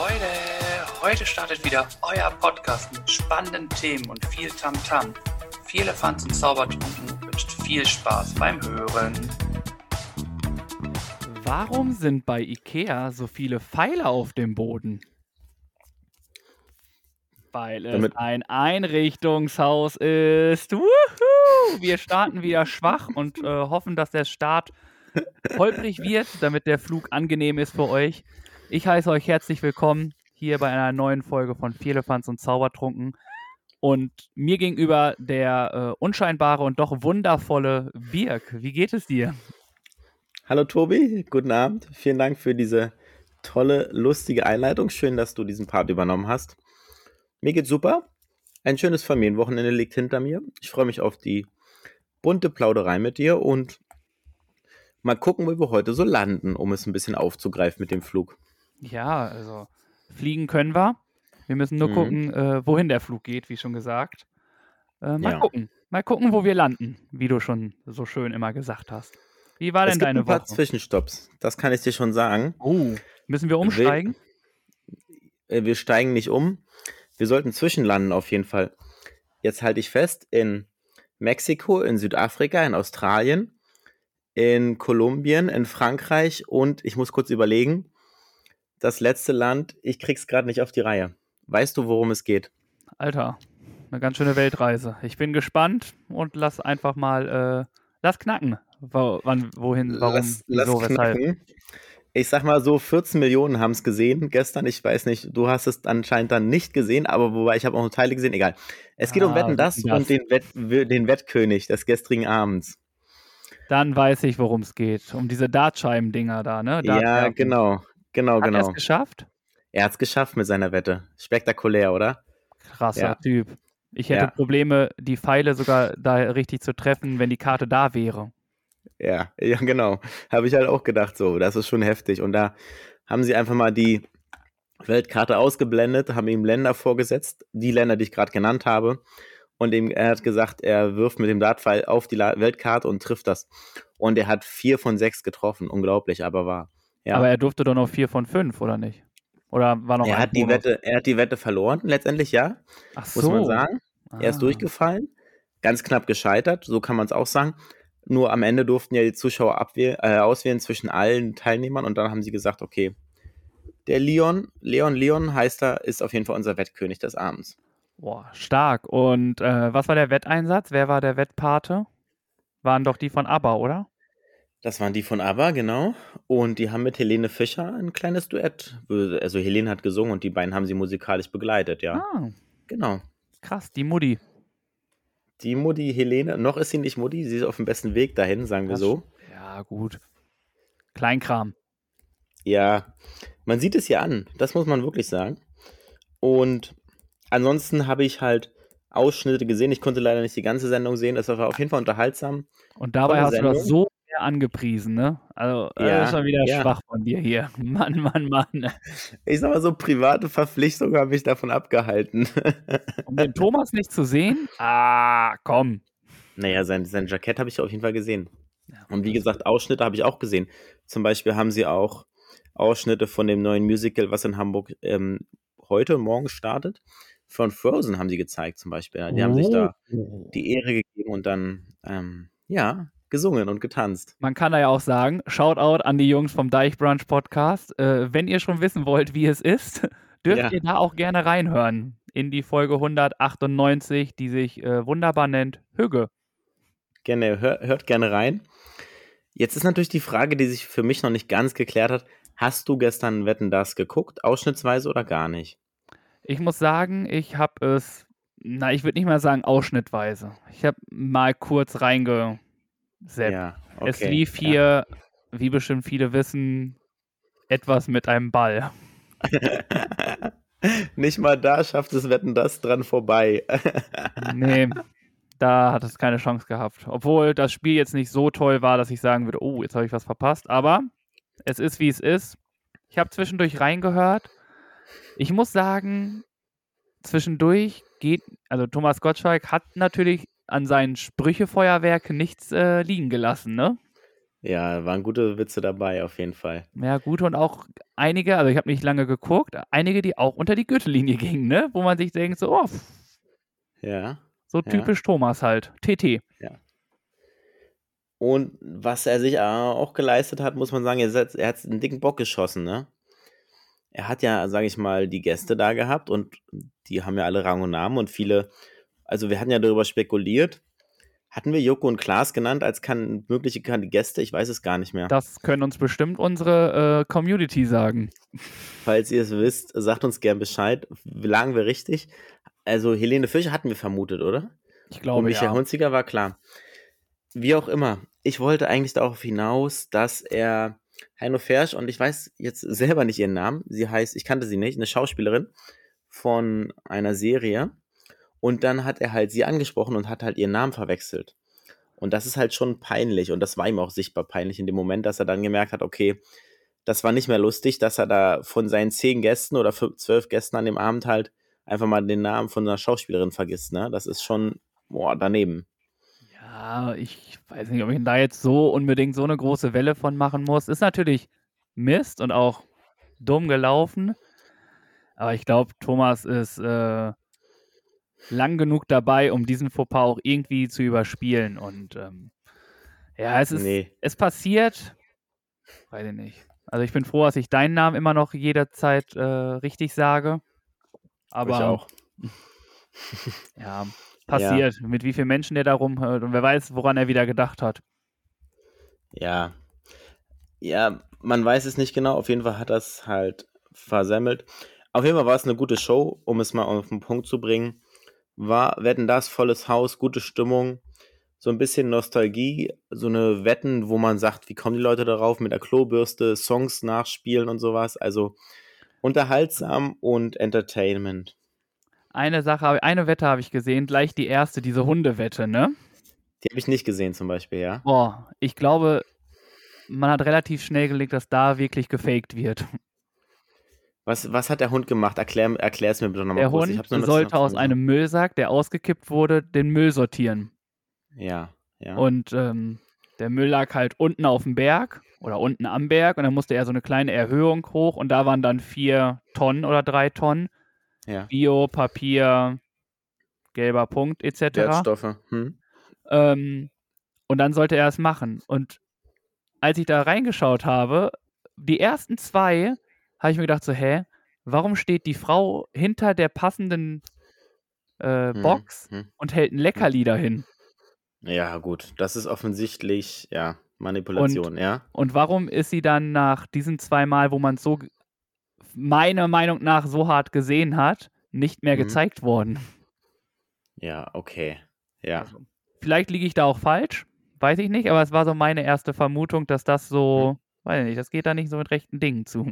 Leute, heute startet wieder euer Podcast mit spannenden Themen und viel Tamtam. -Tam. Viel Elefanz und Zaubertrunken wünscht viel Spaß beim Hören. Warum sind bei Ikea so viele Pfeile auf dem Boden? Weil es Damit- ein Einrichtungshaus ist. Wuhu! Wir starten wieder schwach und äh, hoffen, dass der Start holprig wird, damit der Flug angenehm ist für euch. Ich heiße euch herzlich willkommen hier bei einer neuen Folge von Vierlefanz und Zaubertrunken. Und mir gegenüber der äh, unscheinbare und doch wundervolle Birk. Wie geht es dir? Hallo Tobi, guten Abend. Vielen Dank für diese tolle, lustige Einleitung. Schön, dass du diesen Part übernommen hast. Mir geht's super. Ein schönes Familienwochenende liegt hinter mir. Ich freue mich auf die bunte Plauderei mit dir und mal gucken, wo wir heute so landen, um es ein bisschen aufzugreifen mit dem Flug. Ja, also fliegen können wir. Wir müssen nur Mhm. gucken, äh, wohin der Flug geht, wie schon gesagt. Äh, mal Ja. gucken. Mal gucken, wo wir landen, wie du schon so schön immer gesagt hast. Wie war es denn gibt deine ein paar Woche? Zwischenstopps, das kann ich dir schon sagen. Oh, müssen wir umsteigen? Äh, Wir steigen nicht um. Wir sollten zwischenlanden auf jeden Fall. Jetzt halte ich fest, in Mexiko, in Südafrika, in Australien, in Kolumbien, in Frankreich und ich muss kurz überlegen, das letzte Land, ich krieg's gerade nicht auf die Reihe. Weißt du, worum es geht? Alter, eine ganz schöne Weltreise. Ich bin gespannt und lass einfach mal, äh, lass knacken. Wo, wann, wohin, warum, Lass, lass wieso, weshalb. knacken. Ich sag mal so, 14 Millionen haben es gesehen gestern. Ich weiß nicht, du hast es anscheinend dann nicht gesehen, aber wobei ich habe auch noch Teile gesehen. Egal. Es geht um Ah, Wetten das dass. und den, Wett, den Wettkönig des gestrigen Abends. Dann weiß ich, worum es geht. Um diese Dartscheiben-Dinger da, ne? Ja, Dartwerfen. Genau. Genau, Hat er es geschafft? Er hat es geschafft mit seiner Wette. Spektakulär, oder? Krasser Ja. Typ. Ich hätte Ja. Probleme, die Pfeile sogar da richtig zu treffen, wenn die Karte da wäre. Ja, ja, genau. Habe ich halt auch gedacht, so, das ist schon heftig. Und da haben sie einfach mal die Weltkarte ausgeblendet, haben ihm Länder vorgesetzt, die Länder, die ich gerade genannt habe. Und ihm, er hat gesagt, er wirft mit dem Dartpfeil auf die La Weltkarte und trifft das. Und er hat vier von sechs getroffen. Unglaublich, aber wahr. Ja. Aber er durfte doch noch vier von fünf, oder nicht? Oder war noch er, ein hat die? Wette, er hat die Wette verloren, letztlich, ja, Ach muss so. man sagen. Er ist Ah. durchgefallen, ganz knapp gescheitert, so kann man es auch sagen. Nur am Ende durften ja die Zuschauer abwähl äh, auswählen zwischen allen Teilnehmern und dann haben sie gesagt, okay, der Leon, Leon Leon heißt er, ist auf jeden Fall unser Wettkönig des Abends. Boah, stark. Und äh, was war der Wetteinsatz? Wer war der Wettpate? Waren doch die von ABBA, oder? Das waren die von ABBA, genau. Und die haben mit Helene Fischer ein kleines Duett. Also Helene hat gesungen und die beiden haben sie musikalisch begleitet, ja. Ah, Genau. krass, die Mutti. Die Mutti Helene, noch ist sie nicht Mutti, sie ist auf dem besten Weg dahin, sagen wir Das- so. Ja, gut. Kleinkram. Ja, man sieht es hier an, das muss man wirklich sagen. Und ansonsten habe ich halt Ausschnitte gesehen. Ich konnte leider nicht die ganze Sendung sehen. Es war auf jeden Fall unterhaltsam. Und dabei hast du das so sehr angepriesen, ne? Also, äh, Ja, das ist schon wieder ja. schwach von dir hier. Mann, Mann, Mann. Ich sag mal so, private Verpflichtungen haben mich davon abgehalten. Um den Thomas nicht zu sehen? Ah, komm. naja, sein, sein Jackett habe ich auf jeden Fall gesehen. Ja, Und wie gesagt, Ausschnitte habe ich auch gesehen. Zum Beispiel haben sie auch Ausschnitte von dem neuen Musical, was in Hamburg ähm, heute und morgen startet. Von Frozen haben sie gezeigt, zum Beispiel. Die haben sich da Oh. die Ehre gegeben und dann, ähm, ja, gesungen und getanzt. Man kann da ja auch sagen, Shoutout an die Jungs vom Deichbrunch Podcast. Äh, wenn ihr schon wissen wollt, wie es ist, dürft Ja. ihr da auch gerne reinhören. In die Folge 198, die sich äh, wunderbar nennt Hügge. Gerne, hör, hört gerne rein. Jetzt ist natürlich die Frage, die sich für mich noch nicht ganz geklärt hat. Hast du gestern Wetten das geguckt, ausschnittsweise oder gar nicht? Ich muss sagen, ich habe es, na, ich würde nicht mal sagen ausschnittweise. Ich habe mal kurz reingesetzt. Ja, okay. es lief Ja. hier, wie bestimmt viele wissen, etwas mit einem Ball. Nicht mal da schafft es Wetten das dran vorbei. Nee, da hat es keine Chance gehabt. Obwohl das Spiel jetzt nicht so toll war, dass ich sagen würde, oh, jetzt habe ich was verpasst. Aber es ist, wie es ist. Ich habe zwischendurch reingehört. Ich muss sagen, zwischendurch geht, also Thomas Gottschalk hat natürlich an seinen Sprüchefeuerwerk nichts äh, liegen gelassen, ne? Ja, waren gute Witze dabei, auf jeden Fall. Ja, gute und auch einige, also ich habe nicht lange geguckt, einige, die auch unter die Gürtellinie gingen, ne? Wo man sich denkt, so, oh, Ja. so Ja. typisch Thomas halt. TT. Und was er sich auch geleistet hat, muss man sagen, er hat, er hat einen dicken Bock geschossen, ne? Er hat ja, sage ich mal, die Gäste da gehabt und die haben ja alle Rang und Namen und viele, also wir hatten ja darüber spekuliert. Hatten wir Joko und Klaas genannt als kann, mögliche Gäste? Ich weiß es gar nicht mehr. Das können uns bestimmt unsere äh, Community sagen. Falls ihr es wisst, sagt uns gern Bescheid. Lagen wir richtig? Also Helene Fischer hatten wir vermutet, oder? Ich Und glaube, Michael ja. Hunziker war klar. Wie auch immer. Ich wollte eigentlich darauf hinaus, dass er Heino Fersch und ich weiß jetzt selber nicht ihren Namen. Sie heißt, ich kannte sie nicht, eine Schauspielerin von einer Serie. Und dann hat er halt sie angesprochen und hat halt ihren Namen verwechselt. Und das ist halt schon peinlich. Und das war ihm auch sichtbar peinlich in dem Moment, dass er dann gemerkt hat, okay, das war nicht mehr lustig, dass er da von seinen zehn Gästen oder zwölf Gästen an dem Abend halt einfach mal den Namen von einer Schauspielerin vergisst. Ne? Das ist schon, boah, daneben. Ja, ich weiß nicht, ob ich da jetzt so unbedingt so eine große Welle von machen muss. Ist natürlich Mist und auch dumm gelaufen. Aber ich glaube, Thomas ist äh, lang genug dabei, um diesen Fauxpas auch irgendwie zu überspielen. Und ähm, ja, es ist, Nee. es passiert. Weiß ich nicht. Also ich bin froh, dass ich deinen Namen immer noch jederzeit äh, richtig sage. Aber ich auch. ja, passiert. Mit wie vielen Menschen der da rumhört und wer weiß, woran er wieder gedacht hat. Ja. Ja, man weiß es nicht genau. Auf jeden Fall hat das halt versemmelt. Auf jeden Fall war es eine gute Show, um es mal auf den Punkt zu bringen. War Wetten das, volles Haus, gute Stimmung, so ein bisschen Nostalgie, so eine Wetten, wo man sagt, wie kommen die Leute darauf mit der Klobürste, Songs nachspielen und sowas. Also unterhaltsam und Entertainment. Eine Sache, eine Wette habe ich gesehen, gleich die erste, diese Hundewette, ne? Die habe ich nicht gesehen zum Beispiel, ja. Boah, ich glaube, man hat relativ schnell gelegt, dass da wirklich gefaked wird. Was, was hat der Hund gemacht? Erklär, erklär es mir bitte nochmal Der kurz. Hund sollte aus einem Müllsack, der ausgekippt wurde, den Müll sortieren. Ja, ja. Und ähm, der Müll lag halt unten auf dem Berg oder unten am Berg und dann musste er so eine kleine Erhöhung hoch und da waren dann vier Tonnen oder drei Tonnen ja. Bio, Papier, gelber Punkt etc. Wertstoffe. Hm? Ähm, und dann sollte er es machen. Und als ich da reingeschaut habe, die ersten zwei, habe ich mir gedacht so, hä, warum steht die Frau hinter der passenden äh, Hm, Box hm. und hält ein Leckerli dahin? Ja, gut. Das ist offensichtlich, ja, Manipulation, ja. Und warum ist sie dann nach diesen zwei Mal, wo man es so, meiner Meinung nach, so hart gesehen hat, nicht mehr Mhm. gezeigt worden? Ja, okay. Ja. Also, vielleicht liege ich da auch falsch, weiß ich nicht, aber es war so meine erste Vermutung, dass das so, weiß ich nicht, das geht da nicht so mit rechten Dingen zu.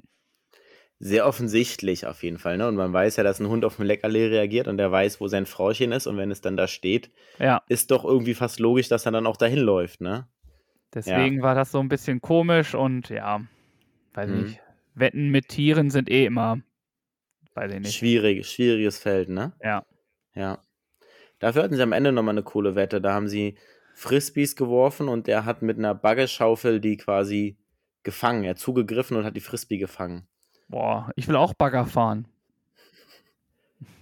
Sehr offensichtlich auf jeden Fall, ne? Und man weiß ja, dass ein Hund auf ein Leckerli reagiert und der weiß, wo sein Frauchen ist und wenn es dann da steht, Ja, ist doch irgendwie fast logisch, dass er dann auch dahin läuft, ne? deswegen war das so ein bisschen komisch und ja, weiß Mhm. nicht. Wetten mit Tieren sind eh immer, weiß ich nicht. Schwierig, schwieriges Feld, ne? Ja. Ja. Dafür hatten sie am Ende nochmal eine coole Wette. Da haben sie Frisbees geworfen und der hat mit einer Baggerschaufel die quasi gefangen. Er hat zugegriffen und hat die Frisbee gefangen. Boah, ich will auch Bagger fahren.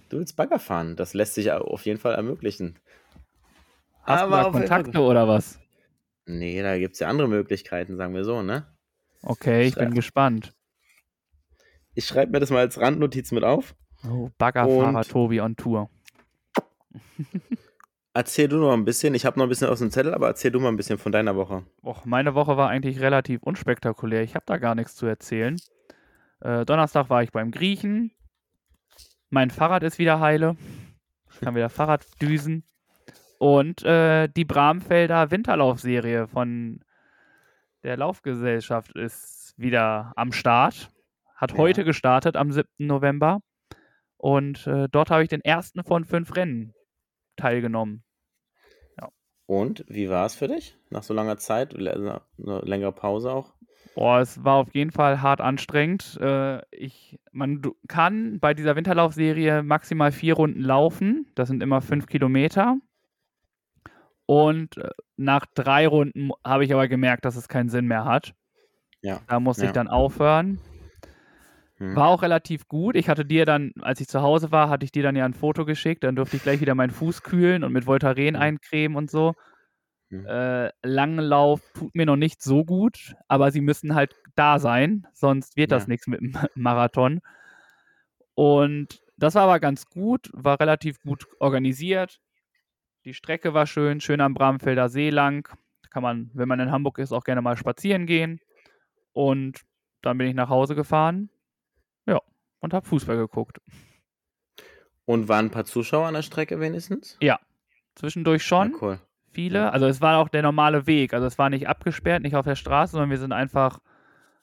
Du willst Bagger fahren. Das lässt sich auf jeden Fall ermöglichen. Hast Aber du Kontakte oder was? Nee, da gibt es ja andere Möglichkeiten, sagen wir so, ne? Okay, ich bin gespannt. Ich schreibe mir das mal als Randnotiz mit auf. Oh, Baggerfahrer Und- Tobi on Tour. Erzähl du noch ein bisschen. Ich habe noch ein bisschen aus dem Zettel, aber erzähl du mal ein bisschen von deiner Woche. Och, meine Woche war eigentlich relativ unspektakulär. Ich habe da gar nichts zu erzählen. Äh, Donnerstag war ich beim Griechen. Mein Fahrrad ist wieder heile. Ich kann wieder Fahrrad düsen. Und äh, die Bramfelder Winterlaufserie von der Laufgesellschaft ist wieder am Start. Hat Ja. heute gestartet, am 7. November. Und äh, dort habe ich den ersten von fünf Rennen teilgenommen. Und wie war es für dich? Nach so langer Zeit, eine längere Pause auch? Boah, es war auf jeden Fall hart anstrengend. Äh, ich, man kann bei dieser Winterlaufserie maximal vier Runden laufen. Das sind immer fünf Kilometer. Und äh, nach drei Runden habe ich aber gemerkt, dass es keinen Sinn mehr hat. Ja. Da musste Ja. ich dann aufhören. Hm. War auch relativ gut. Ich hatte dir dann, als ich zu Hause war, hatte ich dir dann ja ein Foto geschickt. Dann durfte ich gleich wieder meinen Fuß kühlen und mit Voltaren Hm. eincremen und so. Hm. Äh, Langlauf tut mir noch nicht so gut, aber sie müssen halt da sein, sonst wird das Ja. nichts mit dem Marathon. Und das war aber ganz gut, war relativ gut organisiert. Die Strecke war schön, schön am Bramfelder See lang. Kann man, wenn man in Hamburg ist, auch gerne mal spazieren gehen. Und dann bin ich nach Hause gefahren. Ja, und habe Fußball geguckt. Und waren ein paar Zuschauer an der Strecke wenigstens? Zwischendurch schon. Ja, cool. Viele. Also es war auch der normale Weg. Also es war nicht abgesperrt, nicht auf der Straße, sondern wir sind einfach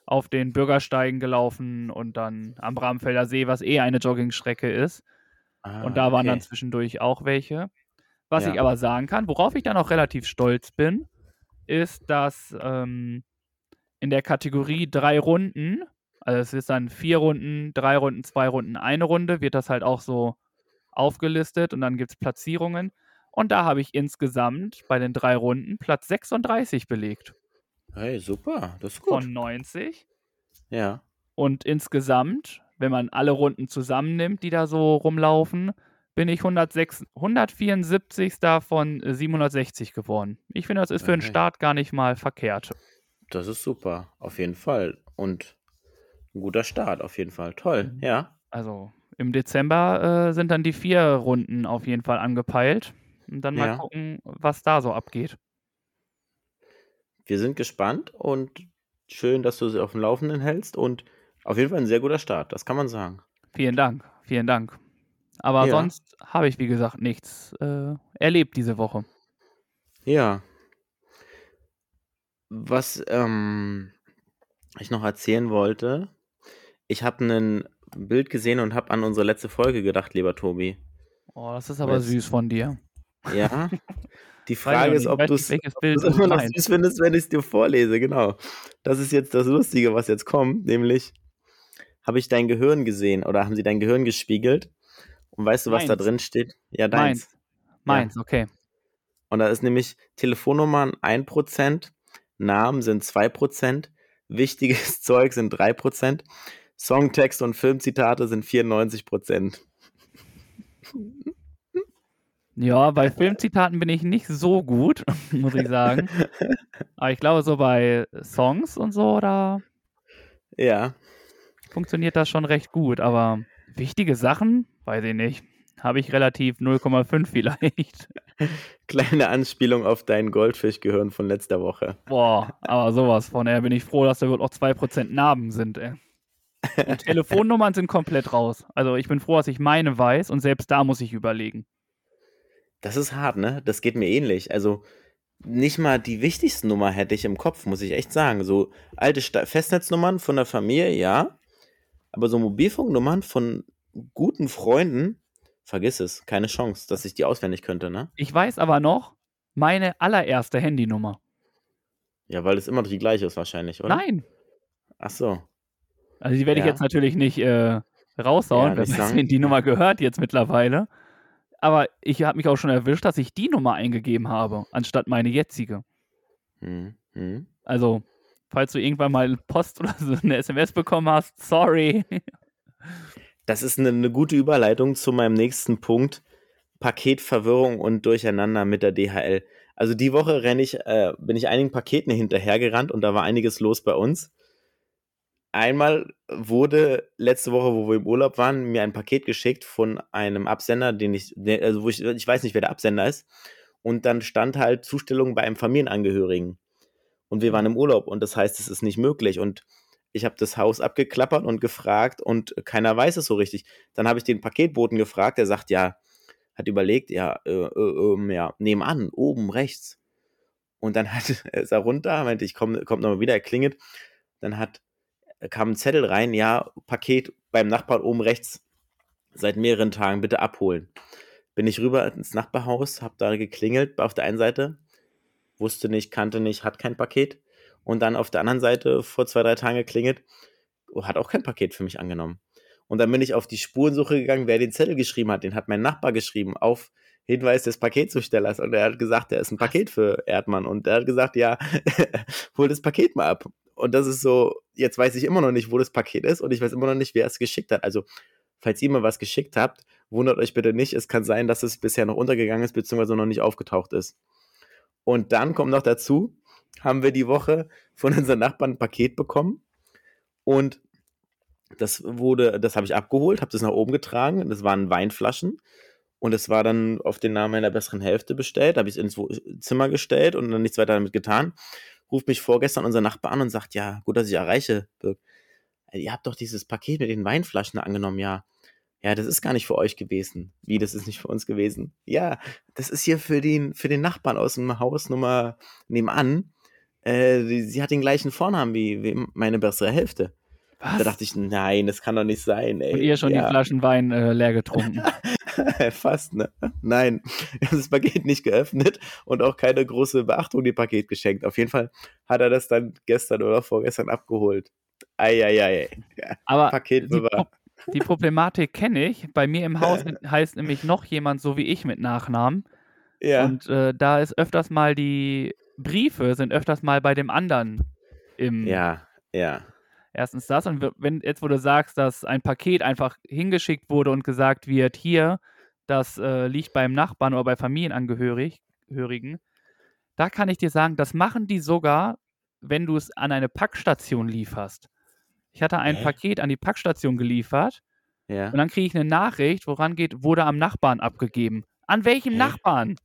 auf den Bürgersteigen gelaufen und dann am Bramfelder See, was eh eine Joggingstrecke ist. Ah, und da waren dann okay. zwischendurch auch welche. Was Ja. ich aber sagen kann, worauf ich dann auch relativ stolz bin, ist, dass ähm, in der Kategorie drei Runden, also es ist dann vier Runden, drei Runden, zwei Runden, eine Runde, wird das halt auch so aufgelistet und dann gibt es Platzierungen. Und da habe ich insgesamt bei den drei Runden Platz 36 belegt Hey, super, das ist gut. von 90. ja. Und insgesamt, wenn man alle Runden zusammennimmt, die da so rumlaufen, bin ich 106, 174. von 760 geworden. Ich finde, das ist für einen Okay. Start gar nicht mal verkehrt. Das ist super, auf jeden Fall. Und ein guter Start, auf jeden Fall. Toll, Mhm. ja. Also im Dezember äh, sind dann die vier Runden auf jeden Fall angepeilt. Und dann mal Ja. gucken, was da so abgeht. Wir sind gespannt und schön, dass du sie auf dem Laufenden hältst und auf jeden Fall ein sehr guter Start, das kann man sagen. Vielen Dank, vielen Dank. Aber Ja. sonst habe ich, wie gesagt, nichts äh, erlebt diese Woche. Ja. Was ähm, ich noch erzählen wollte, ich habe ein Bild gesehen und habe an unsere letzte Folge gedacht, lieber Tobi. Oh, das ist aber Weißt- süß von dir. Ja. Die Frage ist, ob du es immer noch süß findest, wenn ich es dir vorlese, genau. Das ist jetzt das Lustige, was jetzt kommt, nämlich habe ich dein Gehirn gesehen oder haben sie dein Gehirn gespiegelt und weißt du, was da Meins. drin steht? Ja, deins. Meins. Meins, okay. Und da ist nämlich Telefonnummern 1%, Namen sind 2%, wichtiges Zeug sind 3%, Songtext und Filmzitate sind 94%. Ja, bei Filmzitaten bin ich nicht so gut, muss ich sagen. Aber ich glaube, so bei Songs und so, da Ja, funktioniert das schon recht gut. Aber wichtige Sachen, weiß ich nicht. Habe ich relativ 0,5 vielleicht. kleine Anspielung auf dein Goldfischgehirn von letzter Woche. Boah, aber sowas von. Ey, bin ich froh, dass da wirklich auch 2% Narben sind, ey. Telefonnummern sind komplett raus. Also ich bin froh, dass ich meine weiß und selbst da muss ich überlegen. Das ist hart, ne? Das geht mir ähnlich. Also nicht mal die wichtigste Nummer hätte ich im Kopf, muss ich echt sagen. So alte Sta Festnetznummern von der Familie, ja. Aber so Mobilfunknummern von guten Freunden, vergiss es. Keine Chance, dass ich die auswendig könnte, ne? Ich weiß aber noch meine allererste Handynummer. Ja, weil es immer die gleiche ist wahrscheinlich, oder? Nein. Ach so. Also die werde ich Ja. jetzt natürlich nicht äh, raushauen, Ja, wenn man die Nummer gehört jetzt mittlerweile. Aber ich habe mich auch schon erwischt, dass ich die Nummer eingegeben habe, anstatt meine jetzige. Hm, hm. Also, falls du irgendwann mal Post oder so eine SMS bekommen hast, sorry. Das ist eine, eine gute Überleitung zu meinem nächsten Punkt. Paketverwirrung und Durcheinander mit der DHL. Also die Woche ich, äh, bin ich einigen Paketen hinterhergerannt und da war einiges los bei uns. Einmal wurde letzte Woche, wo wir im Urlaub waren, mir ein Paket geschickt von einem Absender, den ich, also wo ich, ich weiß nicht, wer der Absender ist. Und dann stand halt Zustellung bei einem Familienangehörigen. Und wir waren im Urlaub und das heißt, es ist nicht möglich. Und ich habe das Haus abgeklappert und gefragt und keiner weiß es so richtig. Dann habe ich den Paketboten gefragt, der sagt, ja, hat überlegt, ja, äh, äh, ähm, ja, nebenan, oben rechts. Und dann hat, ist er runter, meinte, ich komme komm nochmal wieder, er klingelt. Dann hat, kam ein Zettel rein, ja, Paket beim Nachbarn oben rechts, seit mehreren Tagen bitte abholen. Bin ich rüber ins Nachbarhaus, habe da geklingelt auf der einen Seite, wusste nicht, kannte nicht, hat kein Paket. Und dann auf der anderen Seite vor zwei, drei Tagen geklingelt, oh, hat auch kein Paket für mich angenommen. Und dann bin ich auf die Spurensuche gegangen, wer den Zettel geschrieben hat. Den hat mein Nachbar geschrieben auf Hinweis des Paketzustellers und er hat gesagt, er ist ein Paket für Erdmann und er hat gesagt, ja, hol das Paket mal ab. Und das ist so, jetzt weiß ich immer noch nicht, wo das Paket ist und ich weiß immer noch nicht, wer es geschickt hat. Also, falls ihr mal was geschickt habt, wundert euch bitte nicht, es kann sein, dass es bisher noch untergegangen ist, beziehungsweise noch nicht aufgetaucht ist. Und dann kommt noch dazu, haben wir die Woche von unseren Nachbarn ein Paket bekommen und das wurde, das habe ich abgeholt, habe das nach oben getragen. Das waren Weinflaschen und es war dann auf den Namen meiner besseren Hälfte bestellt. Habe ich es ins Zimmer gestellt und dann nichts weiter damit getan. Ruft mich vorgestern unser Nachbar an und sagt, ja, gut, dass ich erreiche, Birk. Ihr habt doch dieses Paket mit den Weinflaschen angenommen, ja. Ja, das ist gar nicht für euch gewesen. Wie, das ist nicht für uns gewesen? Ja, das ist hier für den, für den Nachbarn aus dem Haus Nummer nebenan. Äh, sie hat den gleichen Vornamen wie, wie meine bessere Hälfte. Was? Da dachte ich, nein, das kann doch nicht sein, ey. Und ihr schon ja. die Flaschen Wein äh, leer getrunken. Fast, ne? Nein, das Paket nicht geöffnet und auch keine große Beachtung dem Paket geschenkt. Auf jeden Fall hat er das dann gestern oder vorgestern abgeholt. Eieiei. Aber Paket die, Pro die Problematik kenne ich. Bei mir im Haus heißt nämlich noch jemand so wie ich mit Nachnamen. Ja. Und äh, da ist öfters mal die Briefe sind öfters mal bei dem anderen im. Ja, ja. Erstens das. Und wenn jetzt, wo du sagst, dass ein Paket einfach hingeschickt wurde und gesagt wird, hier, das äh, liegt beim Nachbarn oder bei Familienangehörigen, da kann ich dir sagen, das machen die sogar, wenn du es an eine Packstation lieferst. Ich hatte ein Hä? Paket an die Packstation geliefert ja. und dann kriege ich eine Nachricht, woran geht, wurde am Nachbarn abgegeben. An welchem Hä? Nachbarn?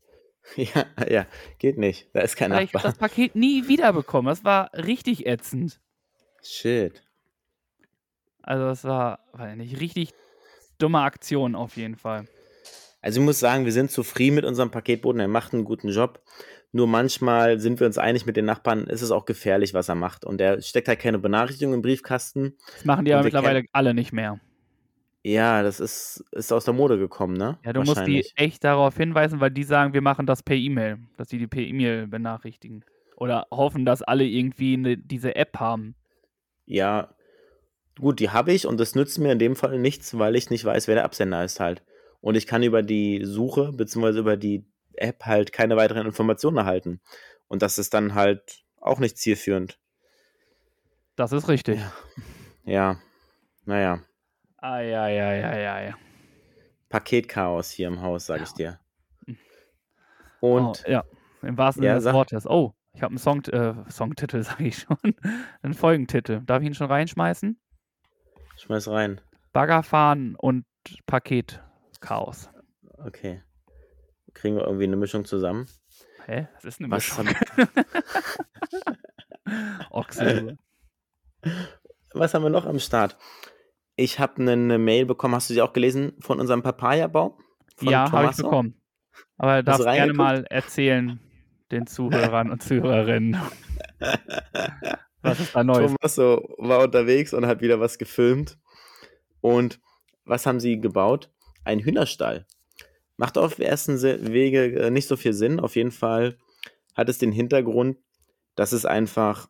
Ja, ja, geht nicht. Da ist kein Weil Nachbar. Ich das Paket nie wiederbekommen. Das war richtig ätzend. Shit. Also es war, war nicht richtig dumme Aktion auf jeden Fall. Also ich muss sagen, wir sind zufrieden mit unserem Paketboten. Er macht einen guten Job. Nur manchmal sind wir uns einig mit den Nachbarn, ist es auch gefährlich, was er macht. Und er steckt halt keine Benachrichtigung im Briefkasten. Das machen die aber mittlerweile alle nicht mehr. Ja, das ist, ist aus der Mode gekommen, ne? Ja, du musst die echt darauf hinweisen, weil die sagen, wir machen das per E-Mail, dass die die per E-Mail benachrichtigen. Oder hoffen, dass alle irgendwie eine, diese App haben. Ja, gut, die habe ich und das nützt mir in dem Fall nichts, weil ich nicht weiß, wer der Absender ist halt. Und ich kann über die Suche bzw. über die App halt keine weiteren Informationen erhalten. Und das ist dann halt auch nicht zielführend. Das ist richtig. Ja, ja. naja. Eieieiei. Paketchaos hier im Haus, sag ja. ich dir. Und oh, ja, im wahrsten Sinne ja, des Wortes. Oh, ich habe einen Song, äh, Songtitel, sage ich schon. einen Folgentitel. Darf ich ihn schon reinschmeißen? Schmeiß rein. Baggerfahren und Paketchaos. Okay. Kriegen wir irgendwie eine Mischung zusammen? Hä? Was ist eine Mischung? Ochse. Was haben wir noch am Start? Ich habe eine Mail bekommen, hast du sie auch gelesen, von unserem Papaya-Bau? Ja, habe ich bekommen. Aber darfst gerne mal erzählen den Zuhörern und Zuhörerinnen. was ist da Neues? Tommaso war unterwegs und hat wieder was gefilmt. Und was haben sie gebaut? Ein Hühnerstall. Macht auf ersten Wege äh, nicht so viel Sinn. Auf jeden Fall hat es den Hintergrund, dass es einfach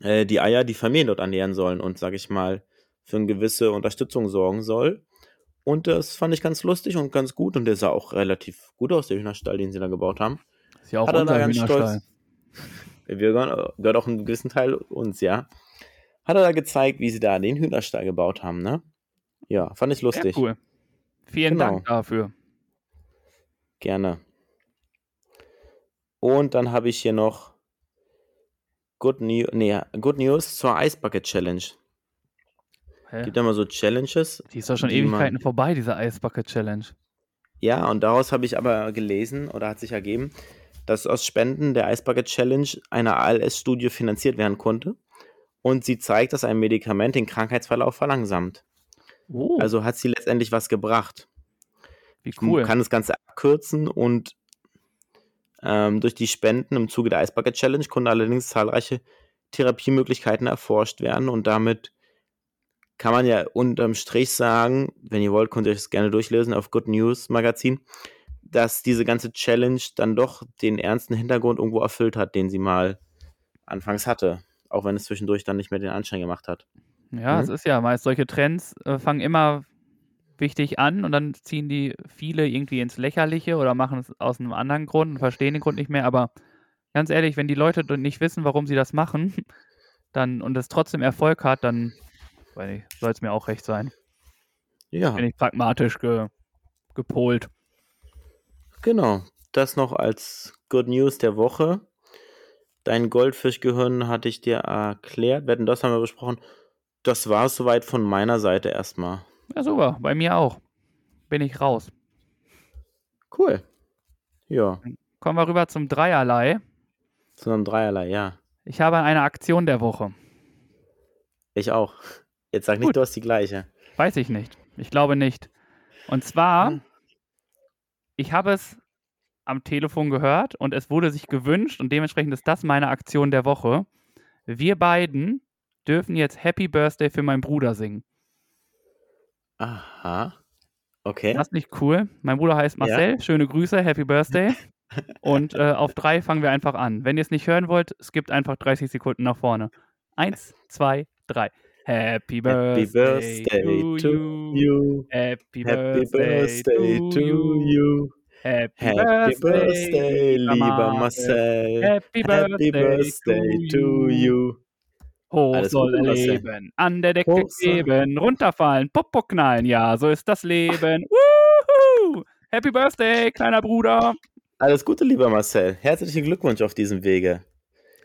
äh, die Eier die Familien dort ernähren sollen und, sag ich mal, für eine gewisse Unterstützung sorgen soll. Und das fand ich ganz lustig und ganz gut. Und der sah auch relativ gut aus, der Hühnerstall, den sie da gebaut haben. Ist ja auch Hat unser Hühnerstall. Stolz. Wir gehören, gehört auch einen gewissen Teil uns, ja. Hat er da gezeigt, wie sie da den Hühnerstall gebaut haben, ne? Ja, fand ich lustig. Sehr cool. Vielen genau. Dank dafür. Gerne. Und dann habe ich hier noch Good, New nee, Good News zur Ice Bucket Challenge. Hä? Gibt ja mal so Challenges. Die ist doch schon Ewigkeiten vorbei, diese Ice Bucket Challenge. Ja, und daraus habe ich aber gelesen oder hat sich ergeben, dass aus Spenden der Ice Bucket Challenge eine ALS-Studie finanziert werden konnte. Und sie zeigt, dass ein Medikament den Krankheitsverlauf verlangsamt. Oh. Also hat sie letztendlich was gebracht. Wie cool. Man kann das Ganze abkürzen und ähm, durch die Spenden im Zuge der Ice Bucket Challenge konnten allerdings zahlreiche Therapiemöglichkeiten erforscht werden und damit kann man ja unterm Strich sagen, wenn ihr wollt, könnt ihr es gerne durchlesen auf Good News Magazin, dass diese ganze Challenge dann doch den ernsten Hintergrund irgendwo erfüllt hat, den sie mal anfangs hatte. Auch wenn es zwischendurch dann nicht mehr den Anschein gemacht hat. Ja, mhm. es ist ja meist, solche Trends äh, fangen immer wichtig an und dann ziehen die viele irgendwie ins Lächerliche oder machen es aus einem anderen Grund und verstehen den Grund nicht mehr. Aber ganz ehrlich, wenn die Leute nicht wissen, warum sie das machen, dann und es trotzdem Erfolg hat, dann soll es mir auch recht sein. Ja, Bin ich pragmatisch ge, gepolt. Genau. Das noch als Good News der Woche. Dein Goldfischgehirn hatte ich dir erklärt. Wetten, das haben wir besprochen. Das war es soweit von meiner Seite erstmal. Ja, super. Bei mir auch. Bin ich raus. Cool. Ja, Kommen wir rüber zum Dreierlei. zu einem Dreierlei, ja. Ich habe eine Aktion der Woche. Ich auch. Jetzt sag nicht, Gut. du hast die gleiche. Weiß ich nicht. Ich glaube nicht. Und zwar, Hm. Ich habe es am Telefon gehört und es wurde sich gewünscht und dementsprechend ist das meine Aktion der Woche. Wir beiden dürfen jetzt Happy Birthday für meinen Bruder singen. Aha. Okay. Das ist nicht cool. Mein Bruder heißt Ja. Marcel. Schöne Grüße, Happy Birthday. Und äh, auf drei fangen wir einfach an. Wenn ihr es nicht hören wollt, skippt einfach 30 Sekunden nach vorne. Eins, zwei, drei. Happy Birthday, Happy Birthday to you. Happy, Happy Birthday, Birthday to to you. you. Happy, Happy Birthday, lieber Marcel. Happy Birthday, Happy Birthday to you. Hoch Alles soll Gute, er Marcel. leben, an der Decke kleben, runterfallen, Popo knallen, ja, so ist das Leben. Woohoo! Happy Birthday, kleiner Bruder. Alles Gute, lieber Marcel. Herzlichen Glückwunsch auf diesem Wege.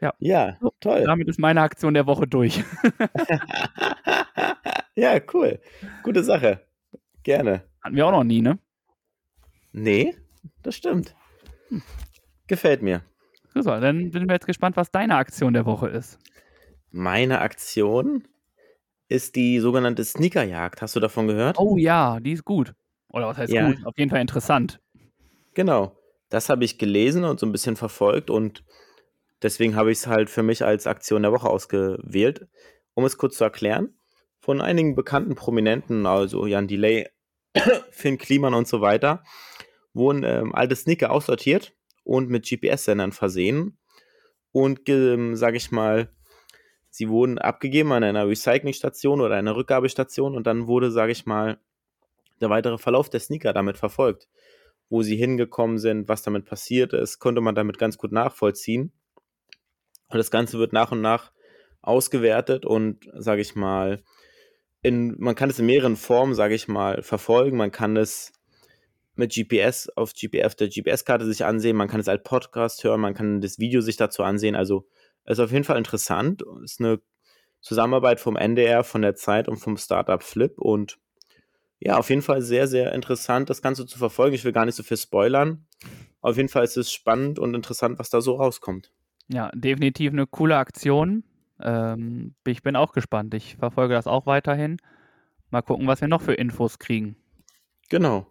Ja. Ja, toll. Damit ist meine Aktion der Woche durch. ja, cool. Gute Sache. Gerne. Hatten wir auch noch nie, ne? Nee, das stimmt. Hm. Gefällt mir. So, dann sind wir jetzt gespannt, was deine Aktion der Woche ist. Meine Aktion ist die sogenannte Sneakerjagd. Hast du davon gehört? Oh ja, die ist gut. Oder was heißt Ja. gut? Auf jeden Fall interessant. Genau. Das habe ich gelesen und so ein bisschen verfolgt und deswegen habe ich es halt für mich als Aktion der Woche ausgewählt. Um es kurz zu erklären, von einigen bekannten Prominenten, also Jan Delay, Finn Kliman und so weiter, wurden ähm, alte Sneaker aussortiert und mit GPS-Sendern versehen und, ähm, sage ich mal, sie wurden abgegeben an einer Recyclingstation oder einer Rückgabestation und dann wurde, sage ich mal, der weitere Verlauf der Sneaker damit verfolgt wo sie hingekommen sind, was damit passiert ist, konnte man damit ganz gut nachvollziehen. Und das Ganze wird nach und nach ausgewertet und, sage ich mal, in, man kann es in mehreren Formen, sage ich mal, verfolgen. Man kann es mit GPS auf GPS, der GPS-Karte sich ansehen, man kann es als Podcast hören, man kann das Video sich dazu ansehen. Also es ist auf jeden Fall interessant. Es ist eine Zusammenarbeit vom NDR, von der Zeit und vom Startup Flip und ja, auf jeden Fall sehr, sehr interessant, das Ganze zu verfolgen. Ich will gar nicht so viel spoilern. Auf jeden Fall ist es spannend und interessant, was da so rauskommt. Ja, definitiv eine coole Aktion. Ähm, ich bin auch gespannt. Ich verfolge das auch weiterhin. Mal gucken, was wir noch für Infos kriegen. Genau.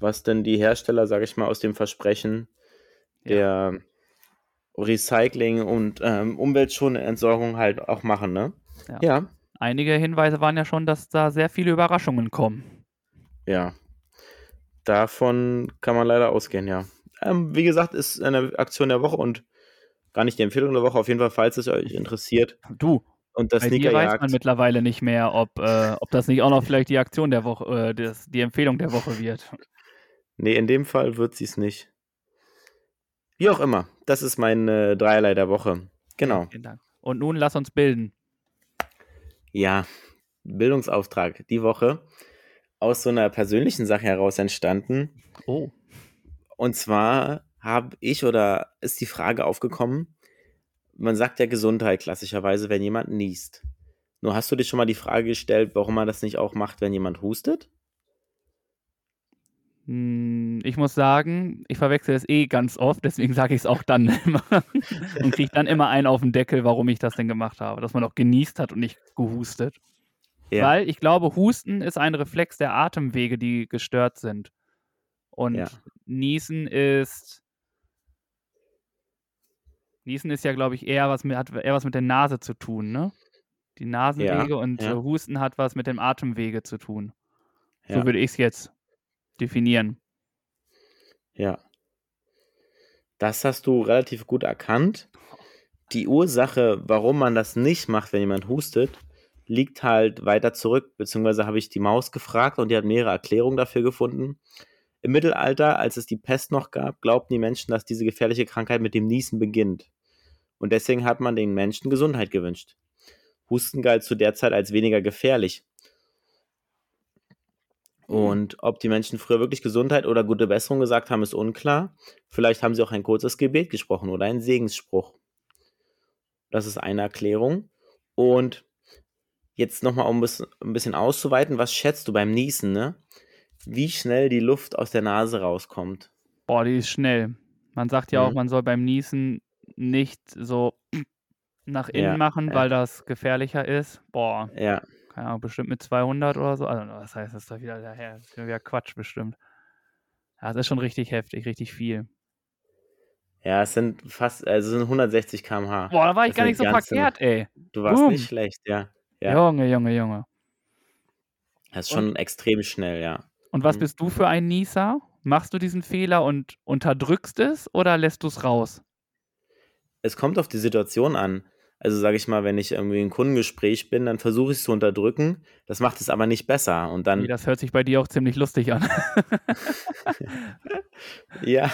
Was denn die Hersteller, sage ich mal, aus dem Versprechen der Recycling und ähm, umweltschonende Entsorgung halt auch machen, ne? Ja. ja. Einige Hinweise waren ja schon, dass da sehr viele Überraschungen kommen. Ja. Davon kann man leider ausgehen, ja. Ähm, wie gesagt, ist eine Aktion der Woche und gar nicht die Empfehlung der Woche. Auf jeden Fall, falls es euch interessiert. Du, Und das dir weiß man mittlerweile nicht mehr, ob, äh, ob das nicht auch noch vielleicht die Aktion der Woche, äh, das, die Empfehlung der Woche wird. Nee, in dem Fall wird sie es nicht. Wie auch immer. Das ist mein äh, Dreierlei der Woche. Genau. Vielen Dank. Und nun lass uns bilden. Ja, Bildungsauftrag die Woche aus so einer persönlichen Sache heraus entstanden. Oh. Und zwar habe ich oder ist die Frage aufgekommen, man sagt ja Gesundheit klassischerweise, wenn jemand niest. Nur hast du dir schon mal die Frage gestellt, warum man das nicht auch macht, wenn jemand hustet? Hm, Ich muss sagen, ich verwechsel es eh ganz oft, deswegen sage ich es auch dann immer und kriege dann immer einen auf den Deckel, warum ich das denn gemacht habe, dass man auch genießt hat und nicht gehustet. Ja. Weil ich glaube, Husten ist ein Reflex der Atemwege, die gestört sind. Und Ja. Niesen ist. Niesen ist ja, glaube ich, eher was mit, hat eher was mit der Nase zu tun, ne? Die Nasenwege und ja. äh, Husten hat was mit dem Atemwege zu tun. Ja. So würde ich es jetzt definieren. Ja. Das hast du relativ gut erkannt. Die Ursache, warum man das nicht macht, wenn jemand hustet, liegt halt weiter zurück, beziehungsweise habe ich die Maus gefragt und die hat mehrere Erklärungen dafür gefunden. Im Mittelalter, als es die Pest noch gab, glaubten die Menschen, dass diese gefährliche Krankheit mit dem Niesen beginnt. Und deswegen hat man den Menschen Gesundheit gewünscht. Husten galt zu der Zeit als weniger gefährlich. Und ob die Menschen früher wirklich Gesundheit oder gute Besserung gesagt haben, ist unklar. Vielleicht haben sie auch ein kurzes Gebet gesprochen oder einen Segensspruch. Das ist eine Erklärung. Und jetzt nochmal, um ein bisschen auszuweiten, was schätzt du beim Niesen, ne? Wie schnell die Luft aus der Nase rauskommt? Boah, die ist schnell. Man sagt ja auch, Mhm. man soll beim Niesen nicht so nach innen Ja, machen, ja. weil das gefährlicher ist. Boah, Ja, keine Ahnung, bestimmt mit 200 oder so. Also, was heißt das da wieder daher? Das ist wieder Quatsch bestimmt. Ja, das ist schon richtig heftig, richtig viel. ja, es sind fast, also es sind 160 km/h. Boah, da war ich Das gar nicht so verkehrt, ey. Du warst Boom. nicht schlecht, ja. Ja, Junge, Junge, Junge. das ist schon extrem schnell, ja. Und was Mhm. bist du für ein Nieser? Machst du diesen Fehler und unterdrückst es oder lässt du es raus? Es kommt auf die Situation an. Also sage ich mal, wenn ich irgendwie im Kundengespräch bin, dann versuche ich es zu unterdrücken. Das macht es aber nicht besser. Und dann das hört sich bei dir auch ziemlich lustig an. Ja,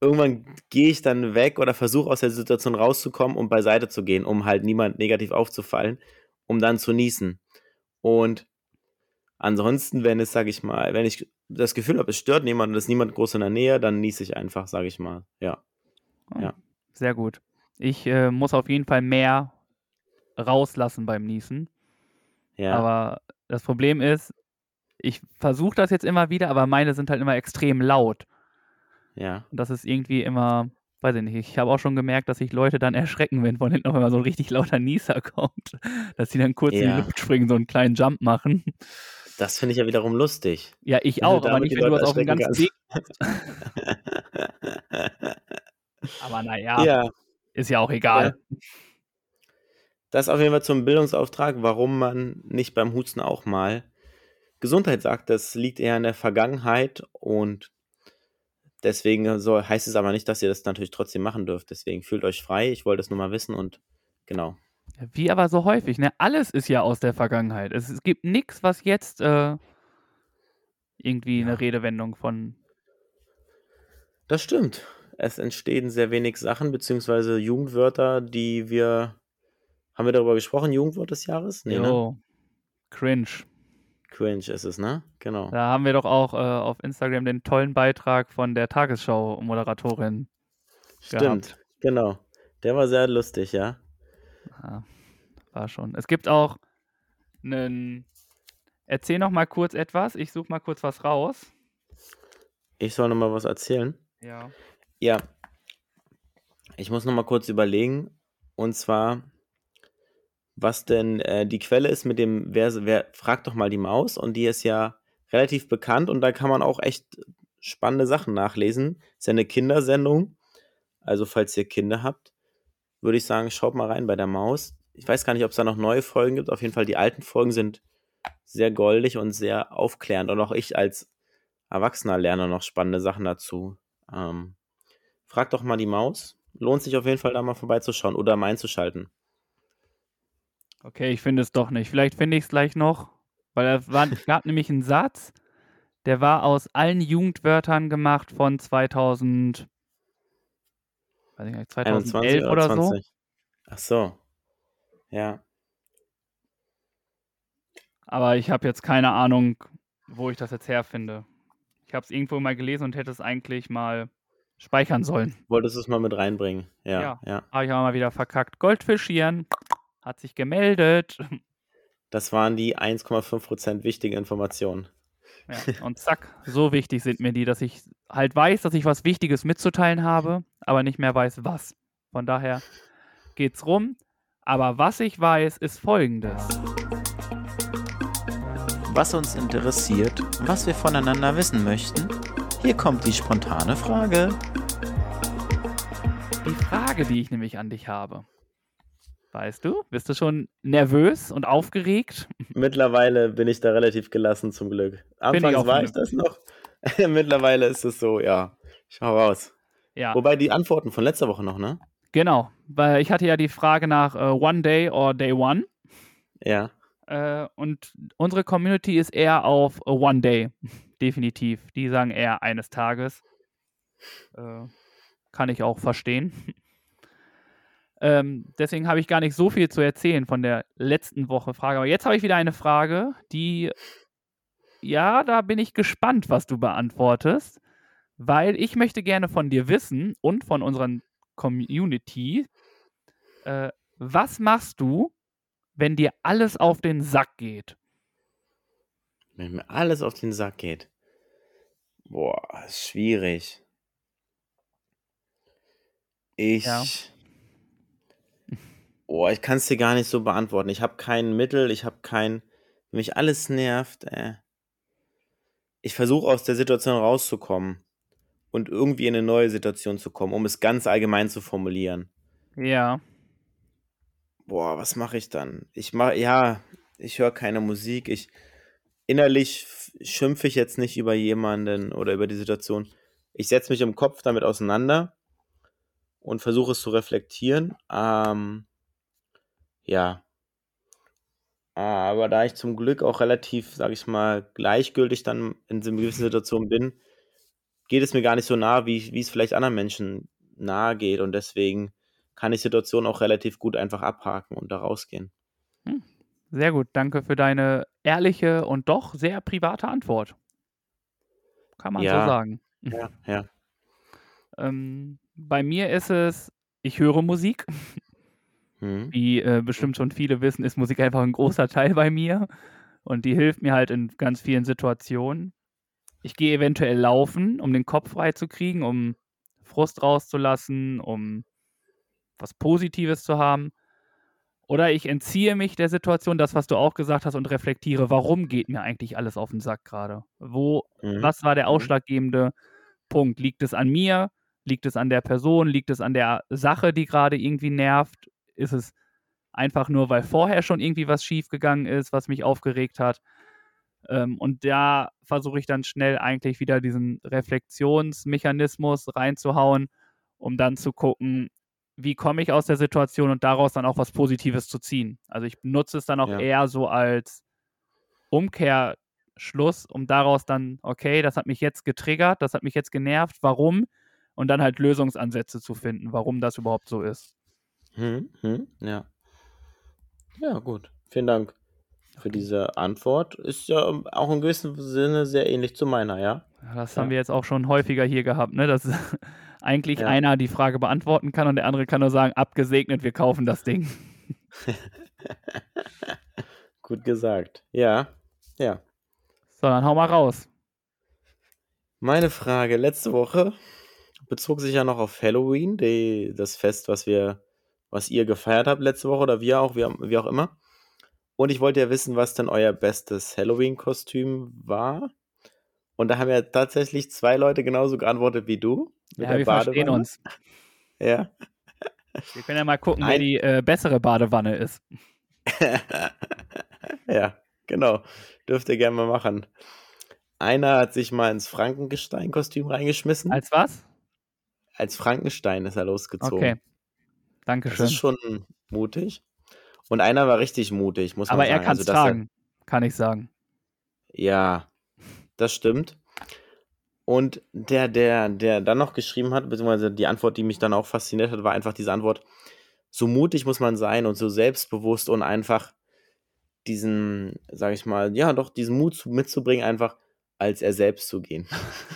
irgendwann gehe ich dann weg oder versuche aus der Situation rauszukommen und beiseite zu gehen, um halt niemand negativ aufzufallen, um dann zu niesen. Und ansonsten, wenn es, sage ich mal, wenn ich das Gefühl habe, es stört niemand und es ist niemand groß in der Nähe, dann niese ich einfach, sage ich mal. Ja. Ja. Sehr gut. Ich äh, muss auf jeden Fall mehr rauslassen beim Niesen. Ja. Aber das Problem ist, ich versuche das jetzt immer wieder, aber meine sind halt immer extrem laut. ja. Und das ist irgendwie immer, weiß ich nicht, ich habe auch schon gemerkt, dass sich Leute dann erschrecken, wenn von hinten auf einmal so ein richtig lauter Nieser kommt. Dass sie dann kurz in Ja. die Luft springen, so einen kleinen Jump machen. Das finde ich ja wiederum lustig. Ja, ich auch, aber nicht, wenn du was auf dem ganzen Weg. Aber naja, ja. ist ja auch egal. Das auf jeden Fall zum Bildungsauftrag, warum man nicht beim Husten auch mal Gesundheit sagt. Das liegt eher in der Vergangenheit und deswegen soll, heißt es aber nicht, dass ihr das natürlich trotzdem machen dürft. Deswegen fühlt euch frei. Ich wollte es nur mal wissen und genau. Wie aber so häufig, ne? Alles ist ja aus der Vergangenheit. Es, es gibt nichts, was jetzt äh, irgendwie Ja. eine Redewendung von. Das stimmt. Es entstehen sehr wenig Sachen, beziehungsweise Jugendwörter, die wir. Haben wir darüber gesprochen, Jugendwort des Jahres? Nee, ne? Jo, cringe. Cringe ist es, ne? Genau. Da haben wir doch auch äh, auf Instagram den tollen Beitrag von der Tagesschau-Moderatorin. Stimmt. gehabt. Genau. Der war sehr lustig, ja. Ja, war schon. Es gibt auch einen. Erzähl noch mal kurz etwas. Ich suche mal kurz was raus. Ich soll noch mal was erzählen. Ja. Ja. Ich muss noch mal kurz überlegen. Und zwar, was denn äh, die Quelle ist mit dem, wer, wer fragt doch mal die Maus. Und die ist ja relativ bekannt und da kann man auch echt spannende Sachen nachlesen. Ist ja eine Kindersendung. Also, falls ihr Kinder habt, würde ich sagen, schaut mal rein bei der Maus. Ich weiß gar nicht, ob es da noch neue Folgen gibt. Auf jeden Fall, die alten Folgen sind sehr goldig und sehr aufklärend. Und auch ich als Erwachsener lerne noch spannende Sachen dazu. Ähm, frag doch mal die Maus. Lohnt sich auf jeden Fall da mal vorbeizuschauen oder mal einzuschalten. Okay, ich finde es doch nicht. Vielleicht finde ich es gleich noch, weil es gab nämlich einen Satz, der war aus allen Jugendwörtern gemacht von 2000, weiß ich nicht, 2011 oder, so. Ach so. Ja. Aber ich habe jetzt keine Ahnung, wo ich das jetzt herfinde. Ich habe es irgendwo mal gelesen und hätte es eigentlich mal speichern sollen. Wolltest du es mal mit reinbringen? Ja, Ja. ja. Habe ich aber mal wieder verkackt. Goldfischchen hat sich gemeldet. Das waren die 1,5% wichtige Informationen. Ja, und zack, so wichtig sind mir die, dass ich halt weiß, dass ich was Wichtiges mitzuteilen habe, aber nicht mehr weiß, was. Von daher geht's rum. Aber was ich weiß, ist folgendes. was uns interessiert, was wir voneinander wissen möchten. Hier kommt die spontane Frage. Die Frage, die ich nämlich an dich habe. Weißt du, bist du schon nervös und aufgeregt? Mittlerweile bin ich da relativ gelassen zum Glück. ich Anfangs auch war ich das noch. Mittlerweile ist es so, ja. Schau raus. Ja, Wobei die Antworten von letzter Woche noch, ne? genau. Weil ich hatte ja die Frage nach äh, One Day or Day One. Ja. Äh, und unsere Community ist eher auf One Day, definitiv. Die sagen eher eines Tages. Äh, kann ich auch verstehen. ähm, deswegen habe ich gar nicht so viel zu erzählen von der letzten Woche Frage. Aber jetzt habe ich wieder eine Frage, die, ja, da bin ich gespannt, was du beantwortest, weil ich möchte gerne von dir wissen und von unseren Community, äh, was machst du, wenn dir alles auf den Sack geht? Wenn mir alles auf den Sack geht. Boah, ist schwierig. Ich. Ja. Boah, ich kann es dir gar nicht so beantworten. Ich habe kein Mittel, ich habe kein. Mich alles nervt, äh, ich versuche aus der Situation rauszukommen und irgendwie in eine neue Situation zu kommen, um es ganz allgemein zu formulieren. Ja. Boah, was mache ich dann? Ich mache, ja, ich höre keine Musik. Ich innerlich schimpfe ich jetzt nicht über jemanden oder über die Situation. Ich setze mich im Kopf damit auseinander und versuche es zu reflektieren. Ähm, ja. Aber da ich zum Glück auch relativ, sage ich mal, gleichgültig dann in so gewissen Situation bin, geht es mir gar nicht so nah, wie, wie es vielleicht anderen Menschen nahe geht. Und deswegen kann ich Situationen auch relativ gut einfach abhaken und da rausgehen. Sehr gut, danke für deine ehrliche und doch sehr private Antwort. Kann man so Ja. sagen. Ja, ja. Ähm, bei mir ist es, ich höre Musik. Hm. Wie äh, bestimmt schon viele wissen, ist Musik einfach ein großer Teil bei mir. Und die hilft mir halt in ganz vielen Situationen. Ich gehe eventuell laufen, um den Kopf frei zu kriegen, um Frust rauszulassen, um was Positives zu haben. Oder ich entziehe mich der Situation, das, was du auch gesagt hast, und reflektiere, warum geht mir eigentlich alles auf den Sack gerade? Wo, Mhm. was war der Mhm. ausschlaggebende Punkt? Liegt es an mir? Liegt es an der Person? Liegt es an der Sache, die gerade irgendwie nervt? Ist es einfach nur, weil vorher schon irgendwie was schiefgegangen ist, was mich aufgeregt hat? Ähm, und da versuche ich dann schnell eigentlich wieder diesen Reflexionsmechanismus reinzuhauen, um dann zu gucken, wie komme ich aus der Situation und daraus dann auch was Positives zu ziehen. Also ich benutze es dann auch Ja. eher so als Umkehrschluss, um daraus dann, okay, das hat mich jetzt getriggert, das hat mich jetzt genervt, warum? Und dann halt Lösungsansätze zu finden, warum das überhaupt so ist. Hm, hm, ja. Ja, gut. Vielen Dank für diese Antwort. Ist ja ähm, auch in gewissem Sinne sehr ähnlich zu meiner, ja? Ja, Das Ja. haben wir jetzt auch schon häufiger hier gehabt, ne? dass eigentlich Ja. einer die Frage beantworten kann und der andere kann nur sagen, abgesegnet, wir kaufen das Ding. Gut gesagt. Ja, ja. So, dann hau mal raus. Meine Frage letzte Woche bezog sich ja noch auf Halloween, die, das Fest, was wir, was ihr gefeiert habt letzte Woche oder wir auch, wie, wie auch immer. Und ich wollte ja wissen, was denn euer bestes Halloween-Kostüm war. Und da haben ja tatsächlich zwei Leute genauso geantwortet wie du. Ja, wir verstehen Badewanne. uns. Ja. Wir können ja mal gucken, wer die äh, bessere Badewanne ist. ja, genau. Dürft ihr gerne mal machen. Einer hat sich mal ins Frankenstein-Kostüm reingeschmissen. Als was? Als Frankenstein ist er losgezogen. Okay. Das Dankeschön. ist schon mutig. Und einer war richtig mutig, muss man Aber sagen. er kann es Also, tragen, kann ich sagen. ja, das stimmt. Und der, der, der dann noch geschrieben hat, beziehungsweise die Antwort, die mich dann auch fasziniert hat, war einfach diese Antwort, so mutig muss man sein und so selbstbewusst und einfach diesen, sag ich mal, ja, doch diesen Mut zu- mitzubringen, einfach als er selbst zu gehen.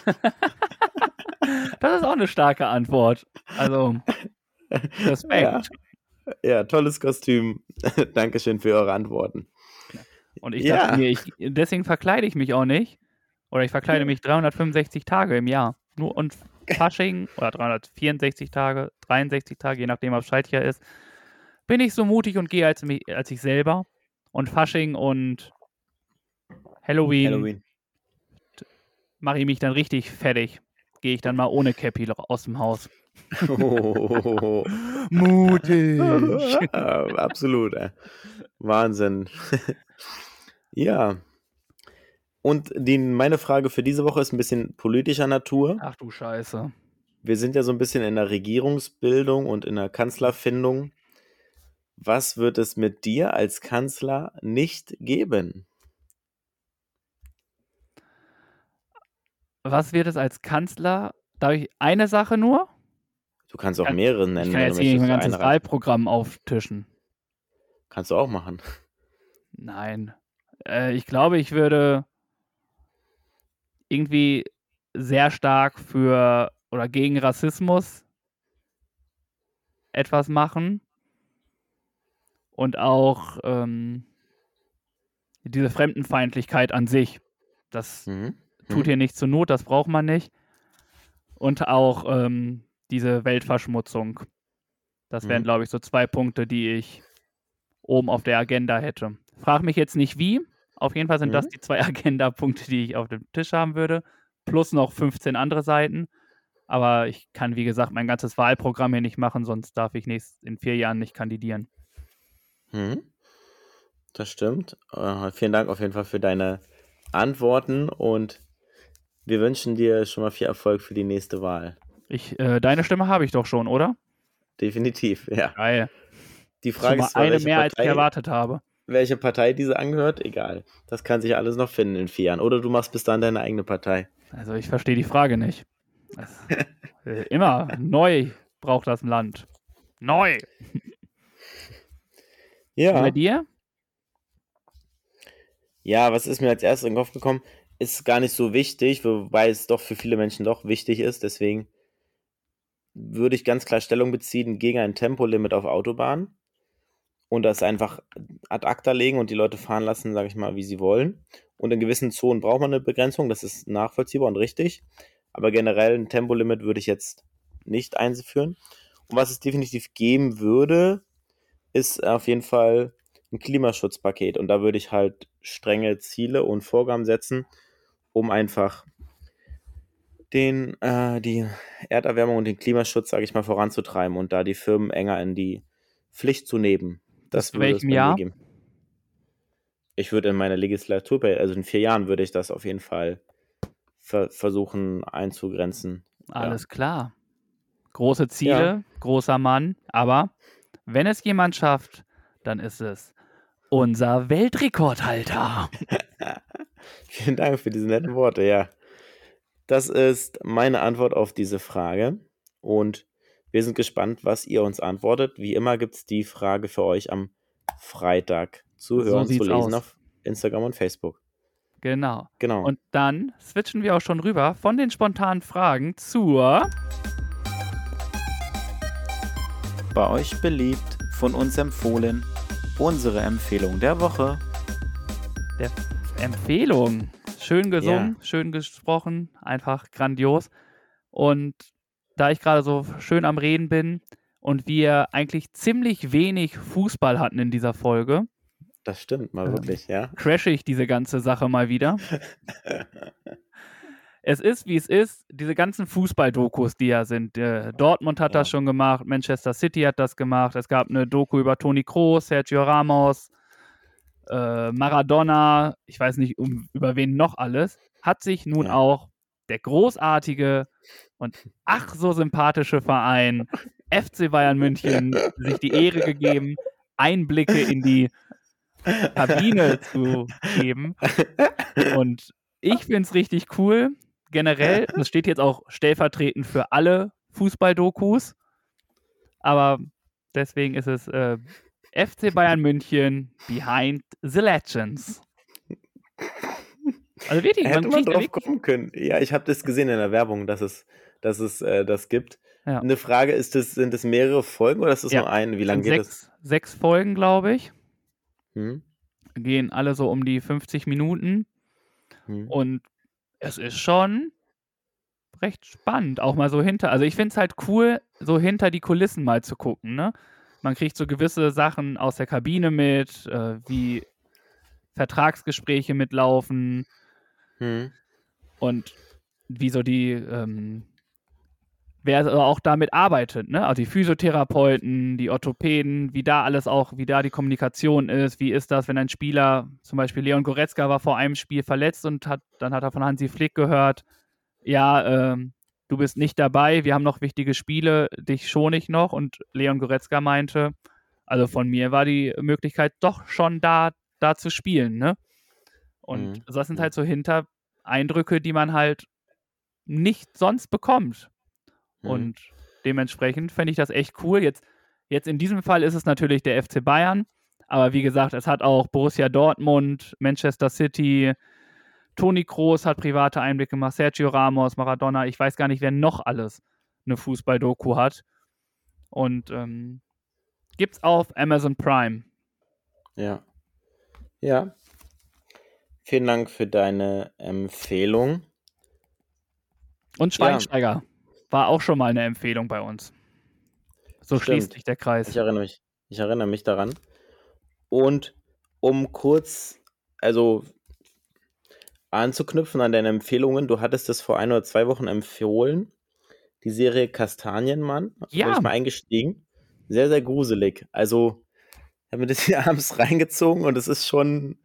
Das ist auch eine starke Antwort. Also, Respekt. Ja, tolles Kostüm. Dankeschön für eure Antworten. Und ich Ja. dachte mir, ich, deswegen verkleide ich mich auch nicht. Oder ich verkleide mich 365 Tage im Jahr. Nur und Fasching oder 364 Tage, 63 Tage, je nachdem, ob Schaltjahr ist, bin ich so mutig und gehe als, mich, als ich selber. Und Fasching und Halloween, Halloween. mache ich mich dann richtig fertig. Gehe ich dann mal ohne Cappy aus dem Haus. Oh, Mutig. Absolut. Wahnsinn. ja. Und die, meine Frage für diese Woche ist ein bisschen politischer Natur. Ach du Scheiße. Wir sind ja so ein bisschen in der Regierungsbildung und in der Kanzlerfindung. Was wird es mit dir als Kanzler nicht geben? Was wird es als Kanzler? Darf ich eine Sache nur? Du kannst auch Kann- mehrere Ich nennen. kann wenn jetzt hier mein ganzes. Wahlprogramm auftischen. Kannst du auch machen. Nein. Äh, ich glaube, ich würde irgendwie sehr stark für oder gegen Rassismus etwas machen. Und auch ähm, diese Fremdenfeindlichkeit an sich. Das Mhm. tut Mhm. hier nicht zur Not, das braucht man nicht. Und auch ähm, diese Weltverschmutzung. Das wären, Mhm. glaube ich, so zwei Punkte, die ich oben auf der Agenda hätte. Frag mich jetzt nicht wie. Auf jeden Fall sind das Mhm. die zwei Agenda-Punkte, die ich auf dem Tisch haben würde. Plus noch 15 andere Seiten. Aber ich kann, wie gesagt, mein ganzes Wahlprogramm hier nicht machen, sonst darf ich nächst, in vier Jahren nicht kandidieren. Mhm. Das stimmt. Äh, vielen Dank auf jeden Fall für deine Antworten und wir wünschen dir schon mal viel Erfolg für die nächste Wahl. Ich, äh, deine Stimme habe ich doch schon, oder? Definitiv, ja. Geil. Die Frage ist eine mehr, als ich Partei, erwartet habe. Welche Partei diese angehört, egal. Das kann sich alles noch finden in vier Jahren. Oder du machst bis dann deine eigene Partei. Also ich verstehe die Frage nicht. Immer neu braucht das Land. Neu. Ja. Bei dir? Ja, was ist mir als erstes in den Kopf gekommen? Ist gar nicht so wichtig, wobei es doch für viele Menschen doch wichtig ist. Deswegen würde ich ganz klar Stellung beziehen gegen ein Tempolimit auf Autobahnen und das einfach ad acta legen und die Leute fahren lassen, sage ich mal, wie sie wollen. Und in gewissen Zonen braucht man eine Begrenzung, das ist nachvollziehbar und richtig. Aber generell ein Tempolimit würde ich jetzt nicht einführen. Und was es definitiv geben würde, ist auf jeden Fall ein Klimaschutzpaket. Und da würde ich halt strenge Ziele und Vorgaben setzen, um einfach den, äh, die Erderwärmung und den Klimaschutz, sage ich mal, voranzutreiben und da die Firmen enger in die Pflicht zu nehmen. Das würde welchem Jahr? geben. Ich würde in meiner Legislatur, also in vier Jahren würde ich das auf jeden Fall ver versuchen einzugrenzen. Alles klar. Große Ziele, großer Mann, aber wenn es jemand schafft, dann ist es unser Weltrekordhalter. Vielen Dank für diese netten Worte, ja. Das ist meine Antwort auf diese Frage. Und wir sind gespannt, was ihr uns antwortet. Wie immer gibt es die Frage für euch am Freitag zu So hören, zu sieht's lesen aus. auf Instagram und Facebook. Genau. Genau. Und dann switchen wir auch schon rüber von den spontanen Fragen zur Bei euch beliebt, von uns empfohlen, unsere Empfehlung der Woche. Empfehlung. Schön gesungen, schön gesprochen, einfach grandios. Und da ich gerade so schön am Reden bin und wir eigentlich ziemlich wenig Fußball hatten in dieser Folge, das stimmt mal Ähm, wirklich, ja. crashe ich diese ganze Sache mal wieder. es ist, wie es ist, diese ganzen Fußball-Dokus, die ja sind. Äh, Dortmund hat das Ja. schon gemacht, Manchester City hat das gemacht, es gab eine Doku über Toni Kroos, Sergio Ramos, äh, Maradona, ich weiß nicht, um, über wen noch alles, hat sich nun Ja. auch der großartige und ach so sympathische Verein FC Bayern München sich die Ehre gegeben, Einblicke in die Kabine zu geben. Und ich finde es richtig cool. Generell, das steht jetzt auch stellvertretend für alle Fußball-Dokus. Aber deswegen ist es äh, FC Bayern München Behind the Legends. Also wirklich, Hätte man man drauf kommen können. Ja, ich habe das gesehen in der Werbung, dass es, dass es äh, das gibt. Ja. Eine Frage, ist das, sind es mehrere Folgen oder ist das Ja, nur eine? Wie lange geht es? sechs, sechs Folgen, glaube ich. Hm? Gehen alle so um die 50 Minuten. Hm? Und es ist schon recht spannend, auch mal so hinter. Also ich finde es halt cool, so hinter die Kulissen mal zu gucken. Ne? Man kriegt so gewisse Sachen aus der Kabine mit, äh, wie Vertragsgespräche mitlaufen Hm? und wie so die, ähm, wer auch damit arbeitet, ne? Also die Physiotherapeuten, die Orthopäden, wie da alles auch, wie da die Kommunikation ist, wie ist das, wenn ein Spieler, zum Beispiel Leon Goretzka war vor einem Spiel verletzt und hat, dann hat er von Hansi Flick gehört, ja, ähm, du bist nicht dabei, wir haben noch wichtige Spiele, dich schone ich noch und Leon Goretzka meinte, Also von mir war die Möglichkeit doch schon da, da zu spielen, ne? Und Mhm. das sind halt so Hintereindrücke, die man halt nicht sonst bekommt. Mhm. Und dementsprechend fände ich das echt cool. Jetzt, jetzt in diesem Fall ist es natürlich der FC Bayern. Aber wie gesagt, es hat auch Borussia Dortmund, Manchester City, Toni Kroos hat private Einblicke gemacht, Sergio Ramos, Maradona. Ich weiß gar nicht, wer noch alles eine Fußball-Doku hat. Und ähm, gibt's auf Amazon Prime. Ja. Ja. Vielen Dank für deine Empfehlung. Und Schweinsteiger war auch schon mal eine Empfehlung bei uns. So Stimmt. schließt sich der Kreis. Ich erinnere mich. Ich erinnere mich daran. Und um kurz, also anzuknüpfen an deine Empfehlungen, du hattest es vor ein oder zwei Wochen empfohlen, die Serie Kastanienmann. Ja. Bin ich mal eingestiegen. Sehr, sehr gruselig. Also, ich habe mir das hier abends reingezogen und es ist schon,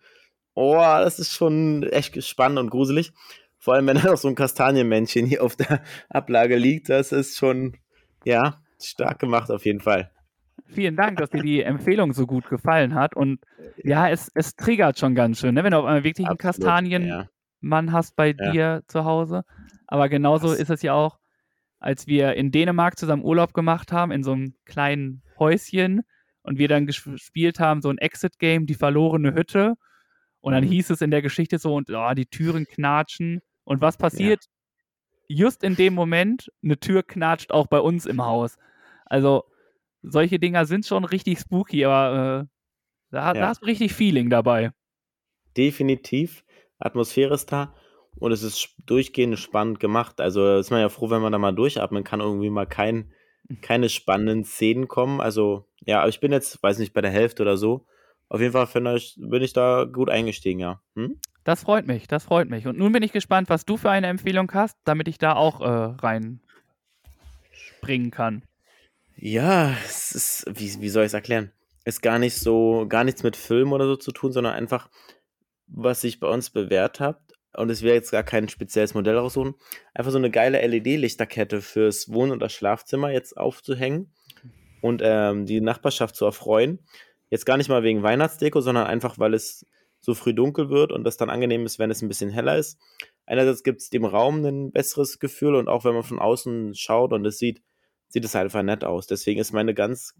oh, das ist schon echt spannend und gruselig. Vor allem, wenn da noch so ein Kastanienmännchen hier auf der Ablage liegt, das ist schon, ja, stark gemacht auf jeden Fall. Vielen Dank, dass dir die Empfehlung so gut gefallen hat. Und ja, es, es triggert schon ganz schön, ne? wenn du auf einmal wirklich einen Kastanienmann ja. hast bei Ja. dir zu Hause. Aber genauso Das- ist es ja auch, als wir in Dänemark zusammen Urlaub gemacht haben, in so einem kleinen Häuschen und wir dann ges- gespielt haben, so ein Exit-Game, die verlorene Hütte. Und dann Mhm. hieß es in der Geschichte so, und oh, die Türen knatschen. Und was passiert? Just in dem Moment, eine Tür knatscht auch bei uns im Haus. Also, solche Dinger sind schon richtig spooky, aber äh, da, da Ja. hast du richtig Feeling dabei. definitiv. Atmosphäre ist da und es ist durchgehend spannend gemacht. Also da ist man ja froh, wenn man da mal durchatmen kann, irgendwie mal kein, keine spannenden Szenen kommen. Also ja, aber ich bin jetzt, weiß nicht, bei der Hälfte oder so. Auf jeden Fall finde ich, bin ich da gut eingestiegen, ja. Hm? Das freut mich, das freut mich. Und nun bin ich gespannt, was du für eine Empfehlung hast, damit ich da auch äh, rein springen kann. Ja, es ist, wie, wie soll ich es erklären? Ist gar nicht so, gar nichts mit Film oder so zu tun, sondern einfach, was sich bei uns bewährt hat. Und es wäre jetzt gar kein spezielles Modell raussuchen. Einfach so eine geile LED-Lichterkette fürs Wohn- oder Schlafzimmer jetzt aufzuhängen und ähm, die Nachbarschaft zu erfreuen. Jetzt gar nicht mal wegen Weihnachtsdeko, sondern einfach, weil es so früh dunkel wird und das dann angenehm ist, wenn es ein bisschen heller ist. Einerseits gibt es dem Raum ein besseres Gefühl und auch wenn man von außen schaut und es sieht, sieht es halt einfach nett aus. Deswegen ist meine ganz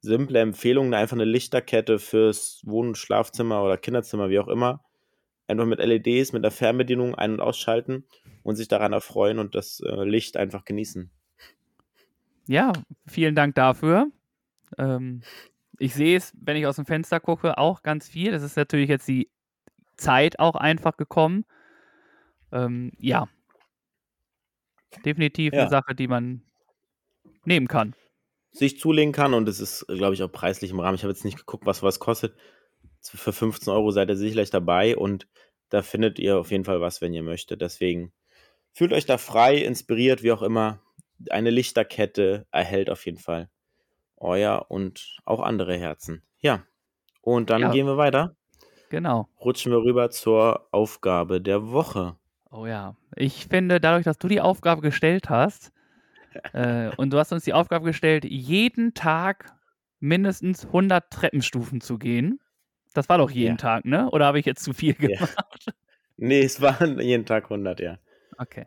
simple Empfehlung einfach eine Lichterkette fürs Wohn- Schlafzimmer oder Kinderzimmer, wie auch immer. Einfach mit LEDs, mit der Fernbedienung ein- und ausschalten und sich daran erfreuen und das äh, Licht einfach genießen. Ja, vielen Dank dafür. Ähm, ich sehe es, wenn ich aus dem Fenster gucke, auch ganz viel. Das ist natürlich jetzt die Zeit auch einfach gekommen. Ähm, ja. Definitiv Ja. eine Sache, die man nehmen kann. Sich zulegen kann und es ist, glaube ich, auch preislich im Rahmen. Ich habe jetzt nicht geguckt, was was kostet. Für 15 Euro seid ihr sicherlich dabei und da findet ihr auf jeden Fall was, wenn ihr möchtet. Deswegen fühlt euch da frei, inspiriert, wie auch immer. Eine Lichterkette erhält auf jeden Fall euer und auch andere Herzen. Ja. Und dann Ja. gehen wir weiter. Genau. Rutschen wir rüber zur Aufgabe der Woche. Oh ja. Ich finde, dadurch, dass du die Aufgabe gestellt hast, äh, und du hast uns die Aufgabe gestellt, jeden Tag mindestens 100 Treppenstufen zu gehen. Das war doch jeden Ja. Tag, ne? Oder habe ich jetzt zu viel Ja. gemacht? Nee, es waren jeden Tag 100, ja. Okay.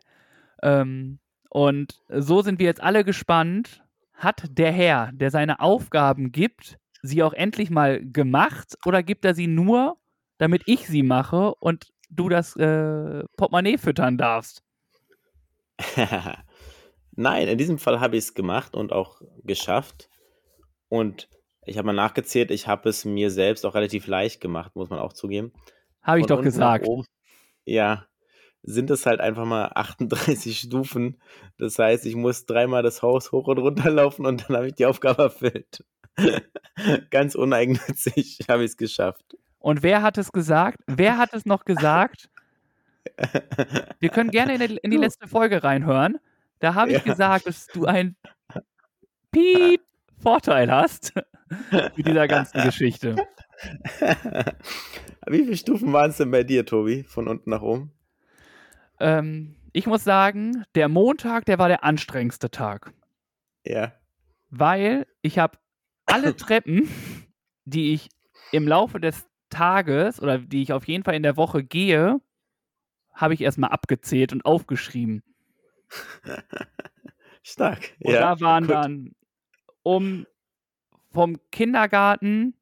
Ähm, und so sind wir jetzt alle gespannt. Hat der Herr, der seine Aufgaben gibt, sie auch endlich mal gemacht oder gibt er sie nur, damit ich sie mache und du das äh, Portemonnaie füttern darfst? Nein, in diesem Fall habe ich es gemacht und auch geschafft. Und ich habe mal nachgezählt, ich habe es mir selbst auch relativ leicht gemacht, muss man auch zugeben. Habe ich Von doch gesagt. oben, ja, sind es halt einfach mal 38 Stufen. Das heißt, ich muss dreimal das Haus hoch und runter laufen und dann habe ich die Aufgabe erfüllt. Ganz uneigennützig habe ich es geschafft. Und wer hat es gesagt? Wer hat es noch gesagt? Wir können gerne in, die- in die letzte Folge reinhören. Da habe ich Ja. gesagt, dass du einen Piep Vorteil hast mit dieser ganzen Geschichte. Wie viele Stufen waren es denn bei dir, Tobi? Von unten nach oben? Ähm, ich muss sagen, der Montag, der war der anstrengendste Tag, Ja. weil ich habe alle Treppen, die ich im Laufe des Tages oder die ich auf jeden Fall in der Woche gehe, habe ich erstmal abgezählt und aufgeschrieben. Stark. Und ja, da waren gut. dann, um vom Kindergarten,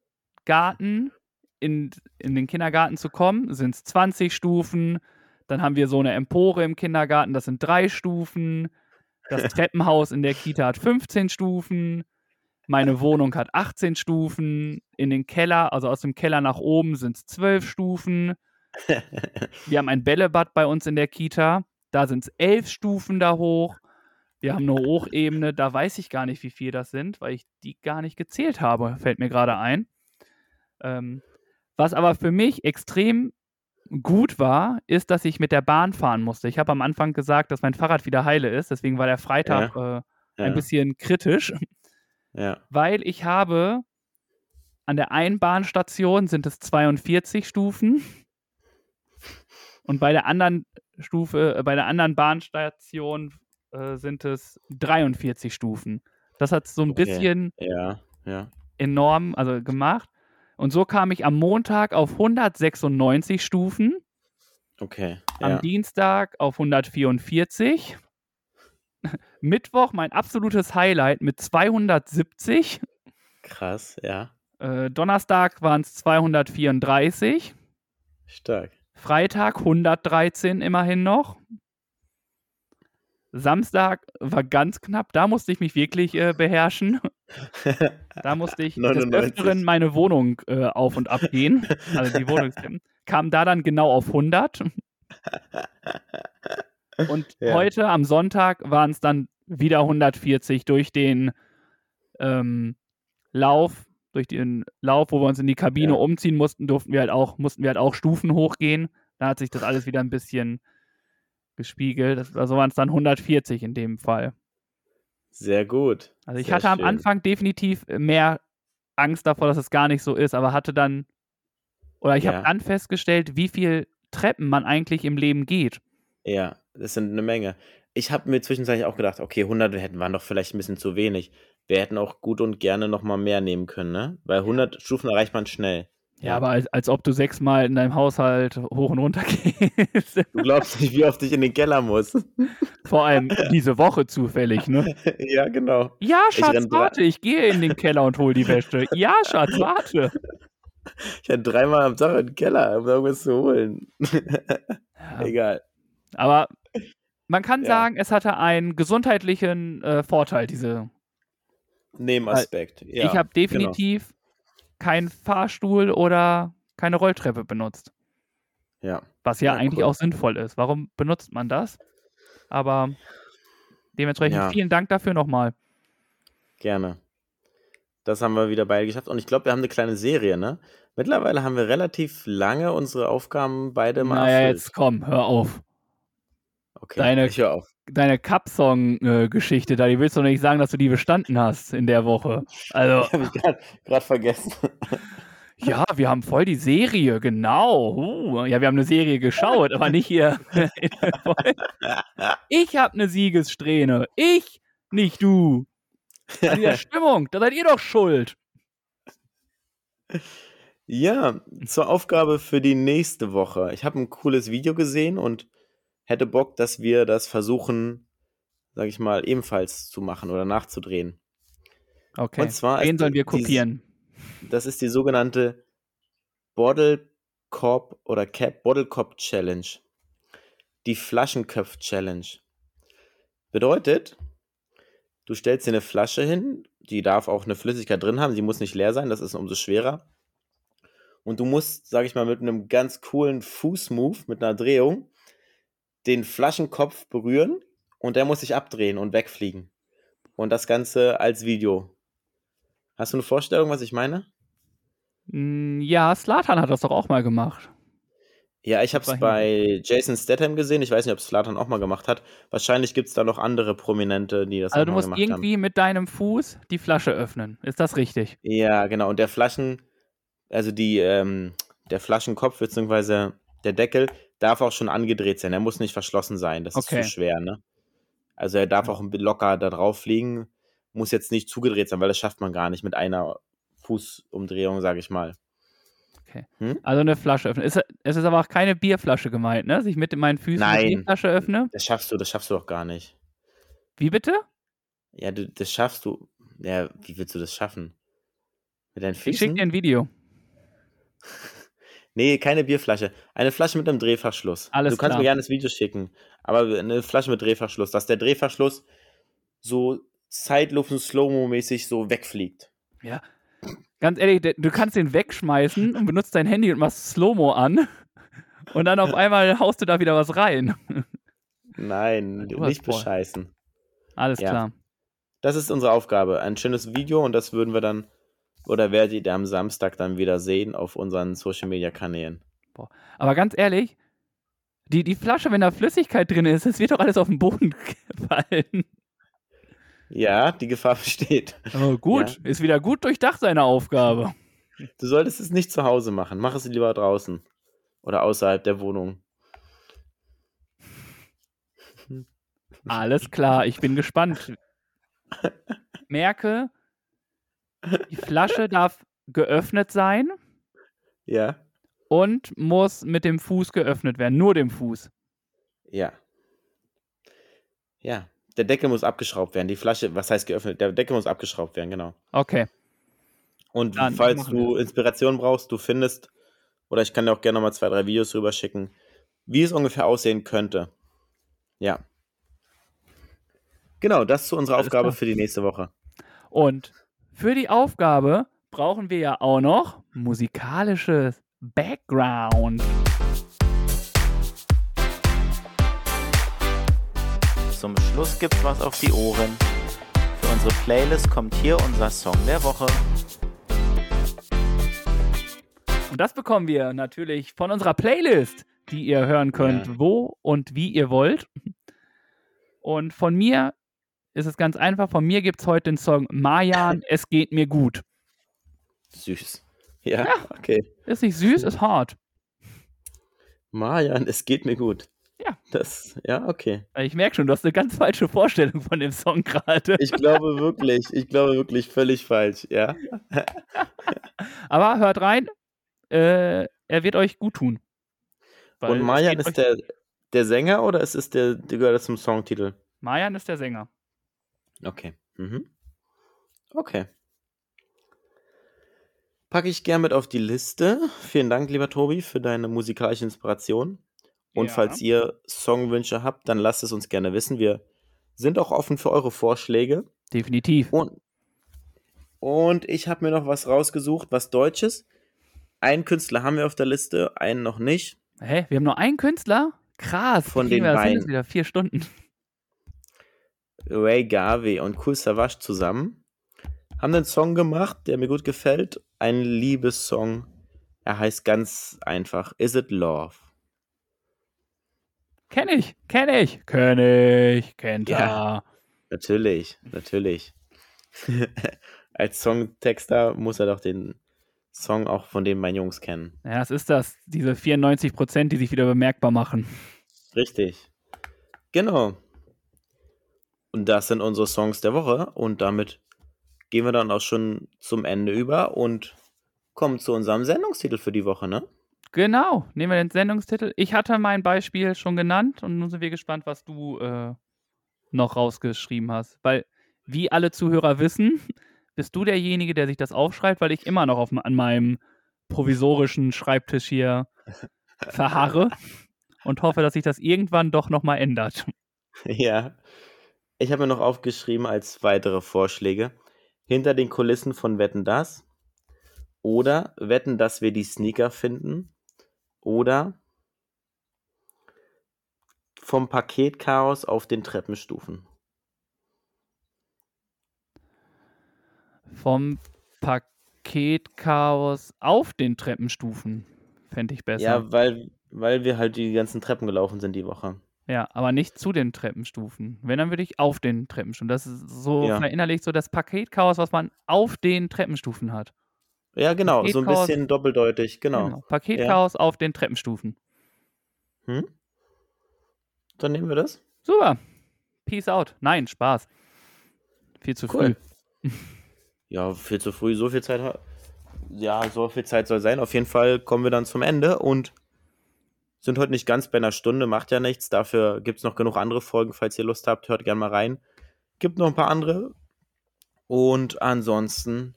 Garten in, in den Kindergarten zu kommen, sind es 20 Stufen. Dann haben wir so eine Empore im Kindergarten, das sind drei Stufen. Das Treppenhaus in der Kita hat 15 Stufen. Meine Wohnung hat 18 Stufen. In den Keller, also aus dem Keller nach oben, sind es 12 Stufen. Wir haben ein Bällebad bei uns in der Kita. Da sind es 11 Stufen da hoch. Wir haben eine Hochebene, da weiß ich gar nicht, wie viel das sind, weil ich die gar nicht gezählt habe, fällt mir gerade ein. Ähm, was aber für mich extrem gut war, ist, dass ich mit der Bahn fahren musste. Ich habe am Anfang gesagt, dass mein Fahrrad wieder heile ist, deswegen war der Freitag äh, ja. ein bisschen kritisch, Ja. weil ich habe an der einen Bahnstation sind es 42 Stufen und bei der anderen Stufe, äh, bei der anderen Bahnstation äh, sind es 43 Stufen. Das hat so ein Okay. bisschen Ja. Ja. enorm also gemacht. Und so kam ich am Montag auf 196 Stufen, Okay. am Ja. Dienstag auf 144. Mittwoch mein absolutes Highlight mit 270. Krass. Ja. Äh, Donnerstag waren es 234. Stark. Freitag 113 immerhin noch. Samstag war ganz knapp, da musste ich mich wirklich äh, beherrschen. Da musste ich des 99. Öfteren meine Wohnung äh, auf und ab gehen. Also die Wohnungstreppen. Kam da dann genau auf 100. Und Ja. heute am Sonntag waren es dann wieder 140 durch den ähm, Lauf, durch den Lauf, wo wir uns in die Kabine Ja. umziehen mussten, durften wir halt auch, mussten wir halt auch Stufen hochgehen. Da hat sich das alles wieder ein bisschen gespiegelt. Das, also waren es dann 140 in dem Fall. Sehr gut. Also ich Sehr hatte am schön. Anfang definitiv mehr Angst davor, dass es gar nicht so ist, aber hatte dann, oder ich Ja. habe dann festgestellt, wie viel Treppen man eigentlich im Leben geht. Ja, das sind eine Menge. Ich habe mir zwischenzeitlich auch gedacht, okay, 100 hätten waren doch vielleicht ein bisschen zu wenig. Wir hätten auch gut und gerne noch mal mehr nehmen können, ne? Weil 100 Stufen erreicht man schnell. Ja, aber als, als ob du sechsmal in deinem Haushalt hoch und runter gehst. Du glaubst nicht, wie oft ich in den Keller muss. Vor allem diese Woche zufällig, ne? ja, genau. Ja, Ich Schatz, dra- warte, ich gehe in den Keller und hol die Wäsche. Ja, Schatz, warte. Ich hatte dreimal am Tag in den Keller, um irgendwas zu holen. Ja, Egal. aber man kann Ja. sagen, es hatte einen gesundheitlichen äh, Vorteil, diese Nebenaspekt. Ja, ich habe genau. Keinen Fahrstuhl oder keine Rolltreppe benutzt. Ja. Was ja, Ja, eigentlich cool. auch sinnvoll ist. Warum benutzt man das? Aber dementsprechend Ja. vielen Dank dafür nochmal. Gerne. Das haben wir wieder beide geschafft. Und ich glaube, wir haben eine kleine Serie, ne? Mittlerweile haben wir relativ lange unsere Aufgaben beide mal Naja, erfüllt. jetzt komm, hör auf. Okay, deine- ich höre auf. Deine Cup-Song-Geschichte da, die willst du doch nicht sagen, dass du die bestanden hast in der Woche. Also, Habe ich gerade vergessen. ja, wir haben voll die Serie, genau. Uh, ja, wir haben eine Serie geschaut, aber nicht hier. ich habe eine Siegessträhne. Ich, nicht du. An der Stimmung, da seid ihr doch schuld. Ja, zur Aufgabe für die nächste Woche. Ich habe ein cooles Video gesehen und hätte Bock, dass wir das versuchen, sag ich mal, ebenfalls zu machen oder nachzudrehen. Okay. Und zwar Wen sollen wir die- kopieren? Das ist die sogenannte Bottle Cop oder Cap Bottle Cop Challenge. Die Flaschenköpf Challenge. Bedeutet, du stellst dir eine Flasche hin, die darf auch eine Flüssigkeit drin haben, die muss nicht leer sein, das ist umso schwerer. Und du musst, sag ich mal, mit einem ganz coolen Fußmove, mit einer Drehung, den Flaschenkopf berühren und der muss sich abdrehen und wegfliegen. Und das Ganze als Video. Hast du eine Vorstellung, was ich meine? Mm, Ja, Slatan hat das doch auch mal gemacht. Ja, ich habe es bei Jason Statham gesehen. Ich weiß nicht, ob es Slatan auch mal gemacht hat. Wahrscheinlich gibt es da noch andere Prominente, die das Also auch du mal musst gemacht irgendwie mit deinem Fuß die Flasche öffnen. Ist das richtig? haben. Ja, genau. Und der Flaschen, also die, ähm, der Flaschenkopf beziehungsweise der Deckel darf auch schon angedreht sein. Er muss nicht verschlossen sein. Das Okay. ist zu schwer, ne? Also er darf auch ein bisschen locker da drauf liegen. muss jetzt nicht zugedreht sein, weil das schafft man gar nicht mit einer Fußumdrehung, sage ich mal. Also eine Flasche öffnen. Ist, es ist aber auch keine Bierflasche gemeint, ne? Dass ich mit meinen Füßen Nein. eine Bierflasche öffne. Das schaffst du, das schaffst du doch gar nicht. Wie bitte? Ja, du, das schaffst du. Ja, wie willst du das schaffen? Mit deinen Ich schicke Füßen? dir ein Video. Nee, keine Bierflasche. Eine Flasche mit einem Drehverschluss. Alles du kannst klar. mir gerne das Video schicken. Aber eine Flasche mit Drehverschluss, dass der Drehverschluss so Zeitluft und Slow-Mo-mäßig so wegfliegt. Ganz ehrlich, du kannst den wegschmeißen und benutzt dein Handy und machst Slow-Mo an. Und dann auf einmal haust du da wieder was rein. Nein, nicht voll. bescheißen. Alles Ja. klar. Das ist unsere Aufgabe. Ein schönes Video und das würden wir dann oder werdet ihr am Samstag dann wieder sehen auf unseren Social Media Kanälen. Aber ganz ehrlich, die, die Flasche, wenn da Flüssigkeit drin ist, das wird doch alles auf den Boden fallen. Ja, die Gefahr besteht. Oh, gut, ist wieder gut durchdacht, seine Aufgabe. Du solltest es nicht zu Hause machen. Mach es lieber draußen oder außerhalb der Wohnung. Alles klar, ich bin gespannt. Merke, die Flasche darf geöffnet sein Ja, und muss mit dem Fuß geöffnet werden. Nur dem Fuß. ja. Ja, der Deckel muss abgeschraubt werden. Die Flasche, was heißt geöffnet? Der Deckel muss abgeschraubt werden, genau. Okay. Und Dann falls du Inspiration brauchst, du findest, oder ich kann dir auch gerne nochmal zwei, drei Videos rüber schicken, wie es ungefähr aussehen könnte. Ja. Genau, das zu unserer Alles Aufgabe klar. für die nächste Woche. Und für die Aufgabe brauchen wir ja auch noch musikalisches Background. Zum Schluss gibt's was auf die Ohren. Für unsere Playlist kommt hier unser Song der Woche. Und das bekommen wir natürlich von unserer Playlist, die ihr hören könnt, Ja. wo und wie ihr wollt. Und von mir ist es ganz einfach. Von mir gibt es heute den Song Mayan, es geht mir gut. Süß. Ja, okay. Ist nicht süß, ist hart. Marian, es geht mir gut. Ja. Das, ja, okay. Ich merke schon, du hast eine ganz falsche Vorstellung von dem Song gerade. Ich glaube wirklich, ich glaube wirklich völlig falsch, ja. Aber hört rein, äh, er wird euch gut tun. Und geht ist der, der Sänger oder ist es der, der gehört das zum Songtitel? Mayan ist der Sänger. Okay. Mhm. Okay. Packe ich gern mit auf die Liste. Vielen Dank, lieber Tobi, für deine musikalische Inspiration. Und Ja. falls ihr Songwünsche habt, dann lasst es uns gerne wissen. Wir sind auch offen für eure Vorschläge. Definitiv. Und, und ich habe mir noch was rausgesucht, was Deutsches. Einen Künstler haben wir auf der Liste, einen noch nicht. Hä? Wir haben nur einen Künstler? Krass. Von kriegen den wir das hin? Das beiden. wieder vier Stunden. Ray Garvey und Cool Savage zusammen haben einen Song gemacht, der mir gut gefällt. Ein Liebessong. Er heißt ganz einfach Is It Love? Kenn ich, kenn ich, kenn ich, kennt er. Ja. Natürlich, natürlich. Als Songtexter muss er doch den Song auch von den meinen Jungs kennen. Ja, es ist das, diese 94 Prozent, die sich wieder bemerkbar machen. Richtig. Genau. Und das sind unsere Songs der Woche. Und damit gehen wir dann auch schon zum Ende über und kommen zu unserem Sendungstitel für die Woche, ne? Genau, nehmen wir den Sendungstitel. Ich hatte mein Beispiel schon genannt und nun sind wir gespannt, was du äh, noch rausgeschrieben hast. Weil, wie alle Zuhörer wissen, bist du derjenige, der sich das aufschreibt, weil ich immer noch auf, an meinem provisorischen Schreibtisch hier verharre und hoffe, dass sich das irgendwann doch nochmal ändert. Ja. Ich habe mir noch aufgeschrieben als weitere Vorschläge. Hinter den Kulissen von Wetten das. Oder Wetten, dass wir die Sneaker finden. Oder vom Paketchaos auf den Treppenstufen. Vom Paketchaos auf den Treppenstufen fände ich besser. Ja, weil, weil wir halt die ganzen Treppen gelaufen sind die Woche. Ja, aber nicht zu den Treppenstufen. Wenn, dann würde ich auf den Treppenstufen. Das ist so Ja. verinnerlicht so das Paketchaos, was man auf den Treppenstufen hat. Ja, genau, so ein bisschen doppeldeutig, genau. Paketchaos auf den Treppenstufen. Hm? Dann nehmen wir das. Super. Peace out. Nein, Spaß. Viel zu Cool. früh. Ja, viel zu früh, so viel Zeit. Ja, so viel Zeit soll sein. Auf jeden Fall kommen wir dann zum Ende und sind heute nicht ganz bei einer Stunde, macht ja nichts. Dafür gibt es noch genug andere Folgen, falls ihr Lust habt, hört gerne mal rein. Gibt noch ein paar andere. Und ansonsten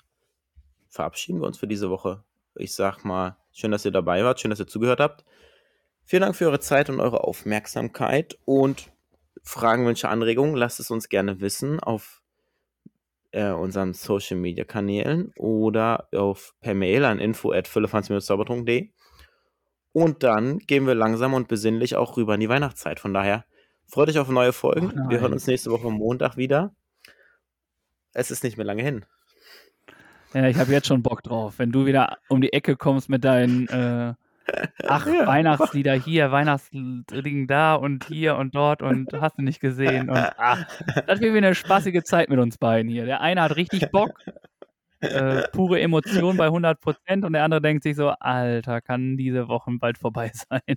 verabschieden wir uns für diese Woche. Ich sag mal, schön, dass ihr dabei wart, schön, dass ihr zugehört habt. Vielen Dank für eure Zeit und eure Aufmerksamkeit und Fragen, Wünsche, Anregungen, lasst es uns gerne wissen auf äh, unseren Social Media Kanälen oder auf per Mail an info@füllefanz-zaubertrunk.de. Und dann gehen wir langsam und besinnlich auch rüber in die Weihnachtszeit. Von daher freut euch auf neue Folgen. Oh wir hören uns nächste Woche Montag wieder. Es ist nicht mehr lange hin. Ja, ich habe jetzt schon Bock drauf. Wenn du wieder um die Ecke kommst mit deinen äh, ach, Ja. Weihnachtslieder hier, Weihnachtsding da und hier und dort und hast du nicht gesehen. Und ach, das wird wieder eine spaßige Zeit mit uns beiden hier. Der eine hat richtig Bock, äh, pure Emotion bei 100 Prozent und der andere denkt sich so, Alter, kann diese Woche bald vorbei sein.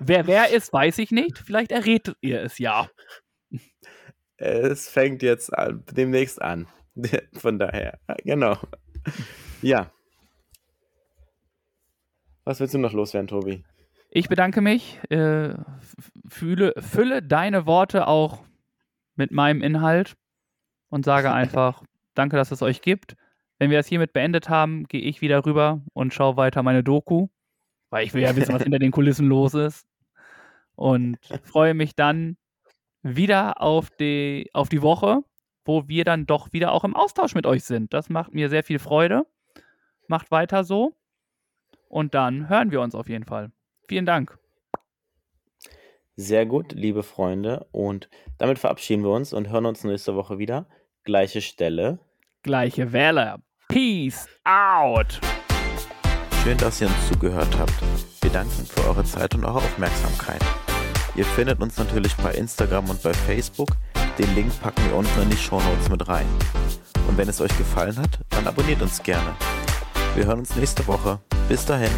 wer wer ist, weiß ich nicht. Vielleicht errät ihr es ja. es fängt jetzt an, demnächst an. Von daher, genau. Ja. Was willst du noch loswerden, Tobi? Ich bedanke mich, äh, fühle, fülle deine Worte auch mit meinem Inhalt und sage einfach, danke, dass es euch gibt. Wenn wir das hiermit beendet haben, gehe ich wieder rüber und schaue weiter meine Doku, weil ich will ja wissen, was hinter den Kulissen los ist. Und freue mich dann wieder auf die, auf die Woche, wo wir dann doch wieder auch im Austausch mit euch sind. Das macht mir sehr viel Freude. Macht weiter so. Und dann hören wir uns auf jeden Fall. Vielen Dank. Sehr gut, liebe Freunde. Und damit verabschieden wir uns und hören uns nächste Woche wieder. Gleiche Stelle. Gleiche Welle. Peace out. Schön, dass ihr uns zugehört habt. Wir danken für eure Zeit und eure Aufmerksamkeit. Ihr findet uns natürlich bei Instagram und bei Facebook. Den Link packen wir unten in die Shownotes mit rein. Und wenn es euch gefallen hat, dann abonniert uns gerne. Wir hören uns nächste Woche. Bis dahin.